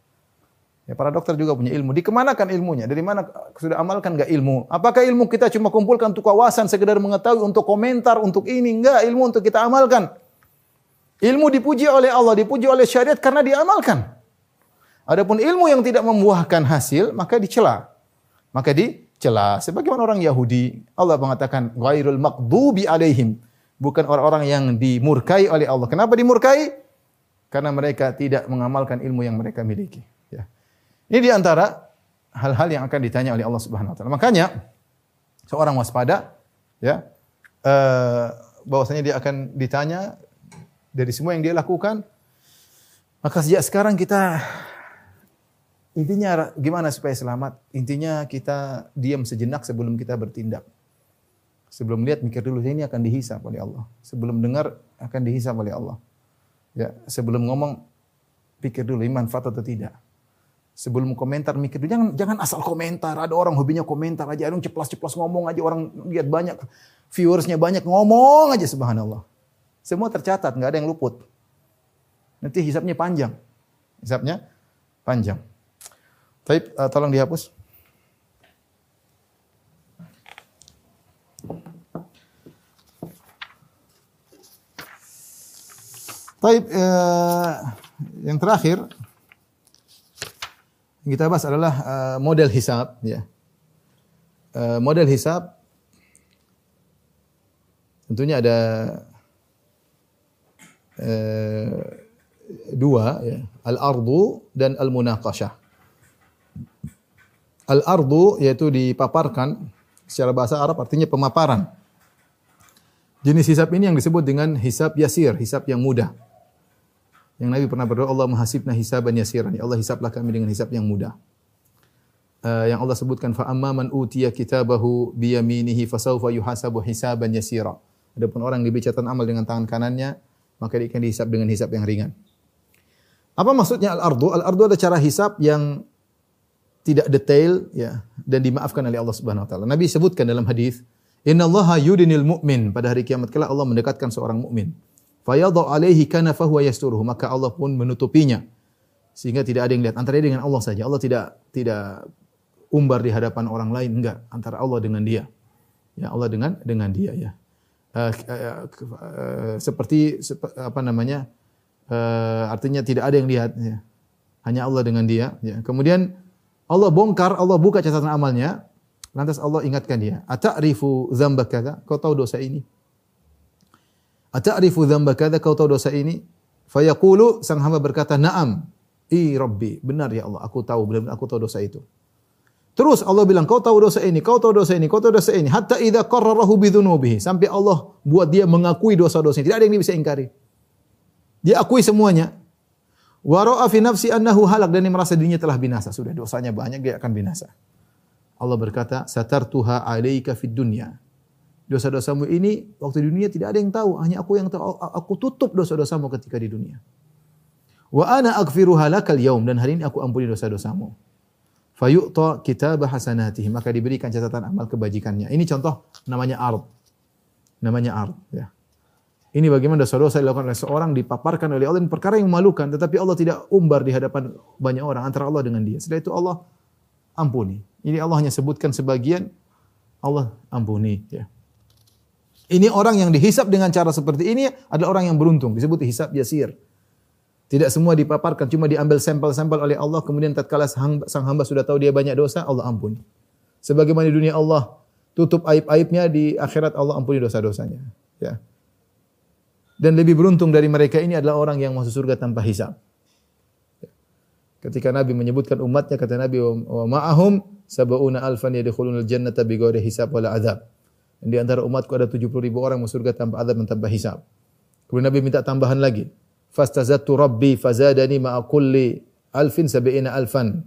Ya, para dokter juga punya ilmu. Dikemanakan ilmunya? Dari mana sudah amalkan gak ilmu? Apakah ilmu kita cuma kumpulkan untuk kawasan, sekedar mengetahui, untuk komentar, untuk ini? Enggak, ilmu untuk kita amalkan. Ilmu dipuji oleh Allah, dipuji oleh syariat karena diamalkan. Adapun ilmu yang tidak membuahkan hasil, maka dicela. Maka dicela. Sebagaimana orang Yahudi, Allah mengatakan ghairul maqdubi alaihim, bukan orang-orang yang dimurkai oleh Allah. Kenapa dimurkai? Karena mereka tidak mengamalkan ilmu yang mereka miliki. Ini di antara hal-hal yang akan ditanya oleh Allah Subhanahu wa taala. Makanya seorang waspada ya eh, bahwasanya dia akan ditanya dari semua yang dia lakukan. Maka sejak sekarang kita intinya gimana supaya selamat? Intinya kita diam sejenak sebelum kita bertindak. Sebelum lihat mikir dulu ini akan dihisap oleh Allah. Sebelum dengar akan dihisap oleh Allah. Ya, sebelum ngomong pikir dulu ini manfaat atau tidak. Sebelum komentar mikir dulu jangan jangan asal komentar. Ada orang hobinya komentar aja, ada ceplas-ceplas ngomong aja orang lihat banyak viewersnya banyak ngomong aja subhanallah. Semua tercatat, nggak ada yang luput. Nanti hisapnya panjang. Hisapnya panjang. Tapi uh, tolong dihapus. Taib, uh, yang terakhir yang kita bahas adalah uh, model hisab. Ya. Uh, model hisab tentunya ada uh, dua, ya. al-ardu dan al-munaqashah. Al-ardu yaitu dipaparkan secara bahasa Arab artinya pemaparan. Jenis hisab ini yang disebut dengan hisab yasir, hisab yang mudah. Yang Nabi pernah berdoa, Allah menghasibna hisaban yasiran. Ya Allah hisablah kami dengan hisab yang mudah. Uh, yang Allah sebutkan fa amma man utiya kitabahu bi yaminihi fasawfa yuhasabu hisaban yasira. Adapun orang diberi catatan amal dengan tangan kanannya, maka dia akan dihisab dengan hisab yang ringan. Apa maksudnya al-ardu? Al-ardu adalah cara hisab yang tidak detail ya dan dimaafkan oleh Allah Subhanahu wa taala. Nabi sebutkan dalam hadis, "Innallaha yudinil mu'min." Pada hari kiamat kelak Allah mendekatkan seorang mukmin fayadha alaihi kanafahu wa yasturuhu. Maka Allah pun menutupinya sehingga tidak ada yang lihat. Antara dia dengan Allah saja. Allah tidak tidak umbar di hadapan orang lain. Enggak. Antara Allah dengan dia. Ya Allah dengan dengan dia ya. Uh, uh, uh, seperti sep, apa namanya uh, artinya tidak ada yang lihat ya. hanya Allah dengan dia ya. Kemudian Allah bongkar Allah buka catatan amalnya. Lantas Allah ingatkan dia ata'rifu dzambaka kau tahu dosa ini Ata'rifu dzamba kadza kau tahu dosa ini? Fayaqulu sang hamba berkata, "Na'am." I Rabbi, benar ya Allah, aku tahu, benar aku tahu dosa itu. Terus Allah bilang, kau tahu dosa ini, kau tahu dosa ini, kau tahu dosa ini. Hatta idza qarrarahu bidzunubihi. Sampai Allah buat dia mengakui dosa-dosa ini. Tidak ada yang dia bisa ingkari. Dia akui semuanya. Wa ra'a fi nafsi annahu halak dan dia merasa dirinya telah binasa. Sudah dosanya banyak, dia akan binasa. Allah berkata, "Satartuha 'alaika fid dunya." Dosa-dosamu ini waktu di dunia tidak ada yang tahu, hanya aku yang tahu. Aku tutup dosa-dosamu ketika di dunia. Wa ana aghfiruha lakal yaum dan hari ini aku ampuni dosa-dosamu. Fayu'ta kitab hasanatihi maka diberikan catatan amal kebajikannya. Ini contoh namanya ard. Namanya ard ya. Ini bagaimana dosa-dosa dilakukan oleh seorang dipaparkan oleh Allah dan perkara yang memalukan tetapi Allah tidak umbar di hadapan banyak orang antara Allah dengan dia. Setelah itu Allah ampuni. Ini Allah hanya sebutkan sebagian Allah ampuni ya. Ini orang yang dihisap dengan cara seperti ini adalah orang yang beruntung. Disebut hisap yasir. Tidak semua dipaparkan, cuma diambil sampel-sampel oleh Allah. Kemudian tatkala sang hamba sudah tahu dia banyak dosa, Allah ampuni. Sebagaimana di dunia Allah tutup aib-aibnya, di akhirat Allah ampuni dosa-dosanya. Ya. Dan lebih beruntung dari mereka ini adalah orang yang masuk surga tanpa hisap. Ketika Nabi menyebutkan umatnya, kata Nabi, wa ma'ahum sab'una alfan yadkhulunal jannata bighairi hisab wala azab. Di antara umatku ada 70 ribu orang masuk surga tanpa azab dan tanpa hisab. Kemudian Nabi minta tambahan lagi. Fastazattu rabbi fazadani ma'a kulli alfin sab'ina alfan.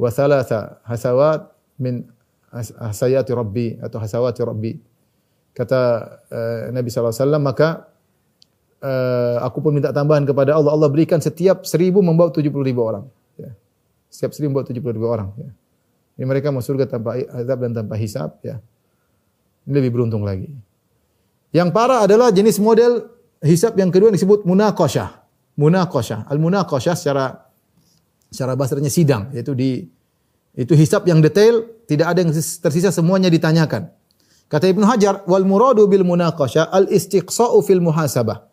Wa thalatha hasawat min hasayati rabbi atau hasawati rabbi. Kata uh, Nabi SAW, maka uh, aku pun minta tambahan kepada Allah. Allah berikan setiap seribu membawa 70 ribu orang. Ya. Setiap seribu membawa 70 ribu orang. Ya. Ini mereka masuk surga tanpa azab dan tanpa hisab. Ya. Ini lebih beruntung lagi. Yang parah adalah jenis model hisab yang kedua yang disebut munaqashah. Munaqashah. Al-munaqashah secara secara bahasanya sidang, yaitu di itu hisab yang detail, tidak ada yang tersisa semuanya ditanyakan. Kata Ibnu Hajar, wal muradu bil munaqashah al istiqsa'u fil muhasabah.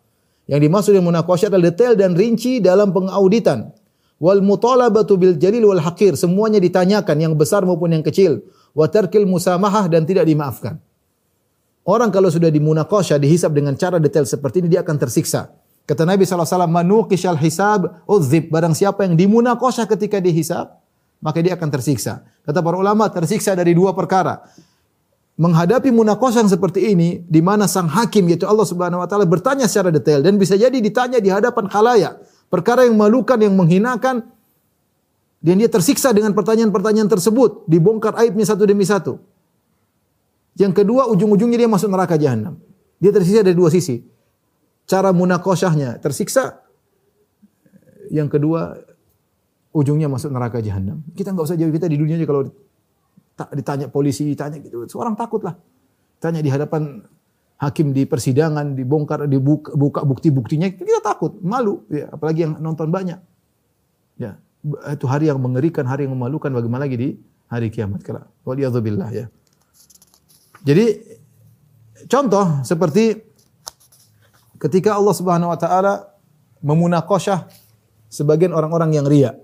Yang dimaksud dengan munaqashah adalah detail dan rinci dalam pengauditan. wal mutalabatu bil jalil wal haqir, semuanya ditanyakan yang besar maupun yang kecil. Wa tarkil musamahah dan tidak dimaafkan. Orang kalau sudah dimunakosha, dihisab dengan cara detail seperti ini, dia akan tersiksa. Kata Nabi SAW, manukishal hisab uzib. Barang siapa yang dimunakosha ketika dihisab, maka dia akan tersiksa. Kata para ulama, tersiksa dari dua perkara. Menghadapi munakosha yang seperti ini, di mana sang hakim, yaitu Allah Subhanahu Wa Taala bertanya secara detail dan bisa jadi ditanya di hadapan khalayak. Perkara yang memalukan, yang menghinakan, dan dia tersiksa dengan pertanyaan-pertanyaan tersebut, dibongkar aibnya satu demi satu. Yang kedua, ujung-ujungnya dia masuk neraka jahanam. Dia tersiksa dari dua sisi. Cara munakosyahnya tersiksa. Yang kedua, ujungnya masuk neraka jahanam. Kita nggak usah jauh kita di dunia aja kalau ditanya polisi, ditanya gitu, seorang takut lah. Tanya di hadapan hakim di persidangan, dibongkar, dibuka buka bukti-buktinya, kita takut, malu. Ya, apalagi yang nonton banyak. Ya, itu hari yang mengerikan, hari yang memalukan bagaimana lagi di hari kiamat kelak. Waliyadzubillah ya. Jadi contoh seperti ketika Allah Subhanahu wa taala memunakosyah sebagian orang-orang yang ria.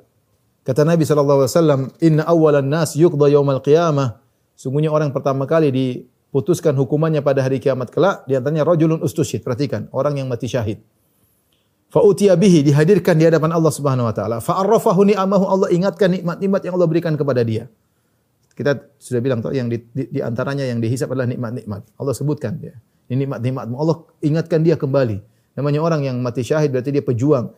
Kata Nabi sallallahu alaihi wasallam, "Inna awwalan nas yuqda yaumal qiyamah." Sungguhnya orang pertama kali diputuskan hukumannya pada hari kiamat kelak di antaranya rajulun ustusyid. Perhatikan, orang yang mati syahid. Fa utiya bihi dihadirkan di hadapan Allah Subhanahu wa taala. Fa arrafahu ni'amahu Allah ingatkan nikmat-nikmat yang Allah berikan kepada dia. Kita sudah bilang toh yang di, di, di antaranya yang dihisap adalah nikmat-nikmat. Allah sebutkan ya. Ini nikmat-nikmat. Allah ingatkan dia kembali. Namanya orang yang mati syahid berarti dia pejuang.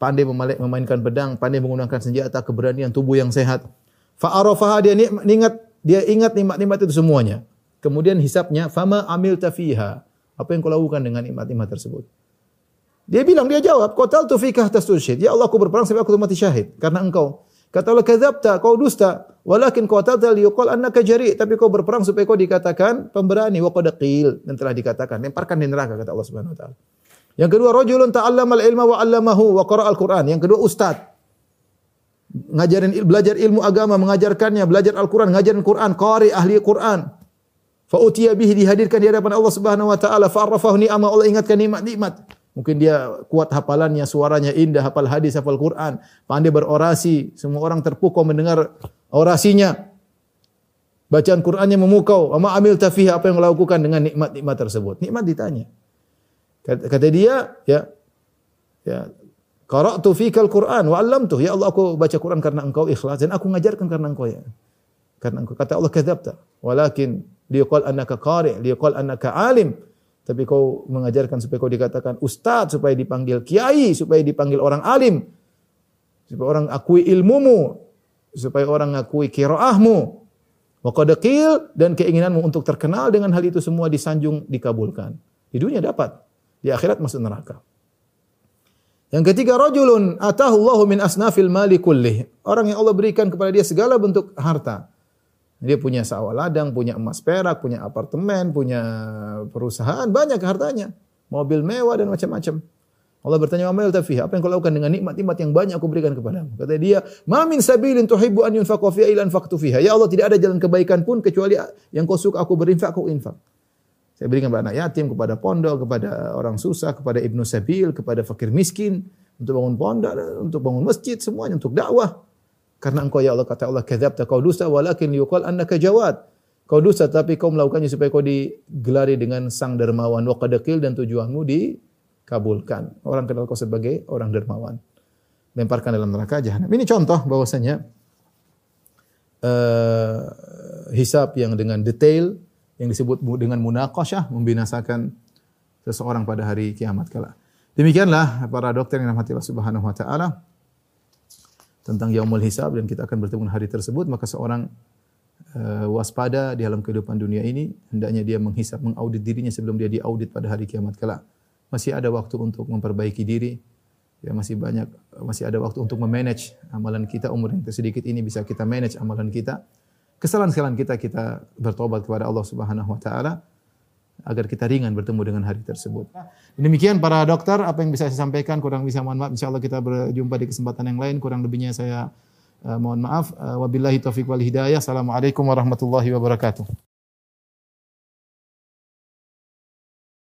Pandai memainkan pedang, pandai menggunakan senjata, keberanian tubuh yang sehat. Fa'arafaha dia ingat dia ingat nikmat-nikmat itu semuanya. Kemudian hisapnya fama amil tafiha. Apa yang kau lakukan dengan nikmat-nikmat tersebut? Dia bilang, dia jawab, qataltu fikah tastursyid. Ya Allah, aku berperang sampai aku mati syahid karena engkau Kata Allah, kadzabta, kau dusta. Walakin qatalta liyuqal annaka jari. Tapi kau berperang supaya kau dikatakan pemberani. Wa qad qil. Dan telah dikatakan. Lemparkan di neraka, kata Allah subhanahu wa ta'ala. Yang kedua, rajulun ta'allama al-ilma wa 'allamahu wa qara'a al-Qur'an. Yang kedua, ustaz. Ngajarin belajar ilmu agama, mengajarkannya, belajar Al-Qur'an, ngajarin Qur'an, qari ahli Qur'an. Fa utiya bihi dihadirkan di hadapan Allah Subhanahu wa taala, fa arrafahu ni'ama Allah ingatkan nikmat-nikmat. Mungkin dia kuat hafalannya, suaranya indah, hafal hadis, hafal Quran, pandai berorasi, semua orang terpukau mendengar orasinya. Bacaan Qurannya memukau. Ama amil tafih apa yang melakukan dengan nikmat-nikmat tersebut. Nikmat ditanya. Kata, dia, ya, ya, qara'tu fikal Quran wa 'allamtu. Ya Allah, aku baca Quran karena Engkau ikhlas dan aku mengajarkan karena Engkau ya. Karena Engkau kata Allah kadzabta. Walakin liqal annaka qari', liqal annaka alim. Tapi kau mengajarkan supaya kau dikatakan ustaz, supaya dipanggil kiai, supaya dipanggil orang alim. Supaya orang akui ilmumu, supaya orang akui kiraahmu. Wa dan keinginanmu untuk terkenal dengan hal itu semua disanjung dikabulkan. Di dunia dapat, di akhirat masuk neraka. Yang ketiga rajulun atahu Allahu min asnafil mali kullih. Orang yang Allah berikan kepada dia segala bentuk harta. Dia punya sawah ladang, punya emas perak, punya apartemen, punya perusahaan, banyak hartanya. Mobil mewah dan macam-macam. Allah bertanya, "Wa mal tafiha?" Apa yang kau lakukan dengan nikmat-nikmat yang banyak aku berikan kepadamu? Kata dia, "Ma min sabilin tuhibbu an yunfaqa fiha illa anfaqtu fiha." Ya Allah, tidak ada jalan kebaikan pun kecuali yang kau suka aku berinfak, aku infak. Saya berikan kepada anak yatim, kepada pondok, kepada orang susah, kepada ibnu sabil, kepada fakir miskin, untuk bangun pondok, untuk bangun masjid, semuanya untuk dakwah. Karena engkau ya Allah kata Allah kadzabta kau dusta walakin yuqal annaka jawad. Kau dusta tapi kau melakukannya supaya kau digelari dengan sang dermawan wa qadakil dan tujuanmu dikabulkan. Orang kenal kau sebagai orang dermawan. Lemparkan dalam neraka jahanam. Ini contoh bahwasanya uh, hisab yang dengan detail yang disebut dengan munaqasyah membinasakan seseorang pada hari kiamat kala. Demikianlah para dokter yang rahmati Allah Subhanahu wa taala tentang yaumul hisab dan kita akan bertemu hari tersebut maka seorang uh, waspada di dalam kehidupan dunia ini hendaknya dia menghisap mengaudit dirinya sebelum dia diaudit pada hari kiamat kelak. Masih ada waktu untuk memperbaiki diri. Ya masih banyak masih ada waktu untuk memanage amalan kita. Umur yang sedikit ini bisa kita manage amalan kita. Kesalahan-kesalahan kita kita bertobat kepada Allah Subhanahu wa taala agar kita ringan bertemu dengan hari tersebut. Demikian para dokter, apa yang bisa saya sampaikan kurang bisa mohon maaf. Insyaallah kita berjumpa di kesempatan yang lain. Kurang lebihnya saya uh, mohon maaf. Uh, wabillahi taufiq wal hidayah. Assalamualaikum warahmatullahi wabarakatuh.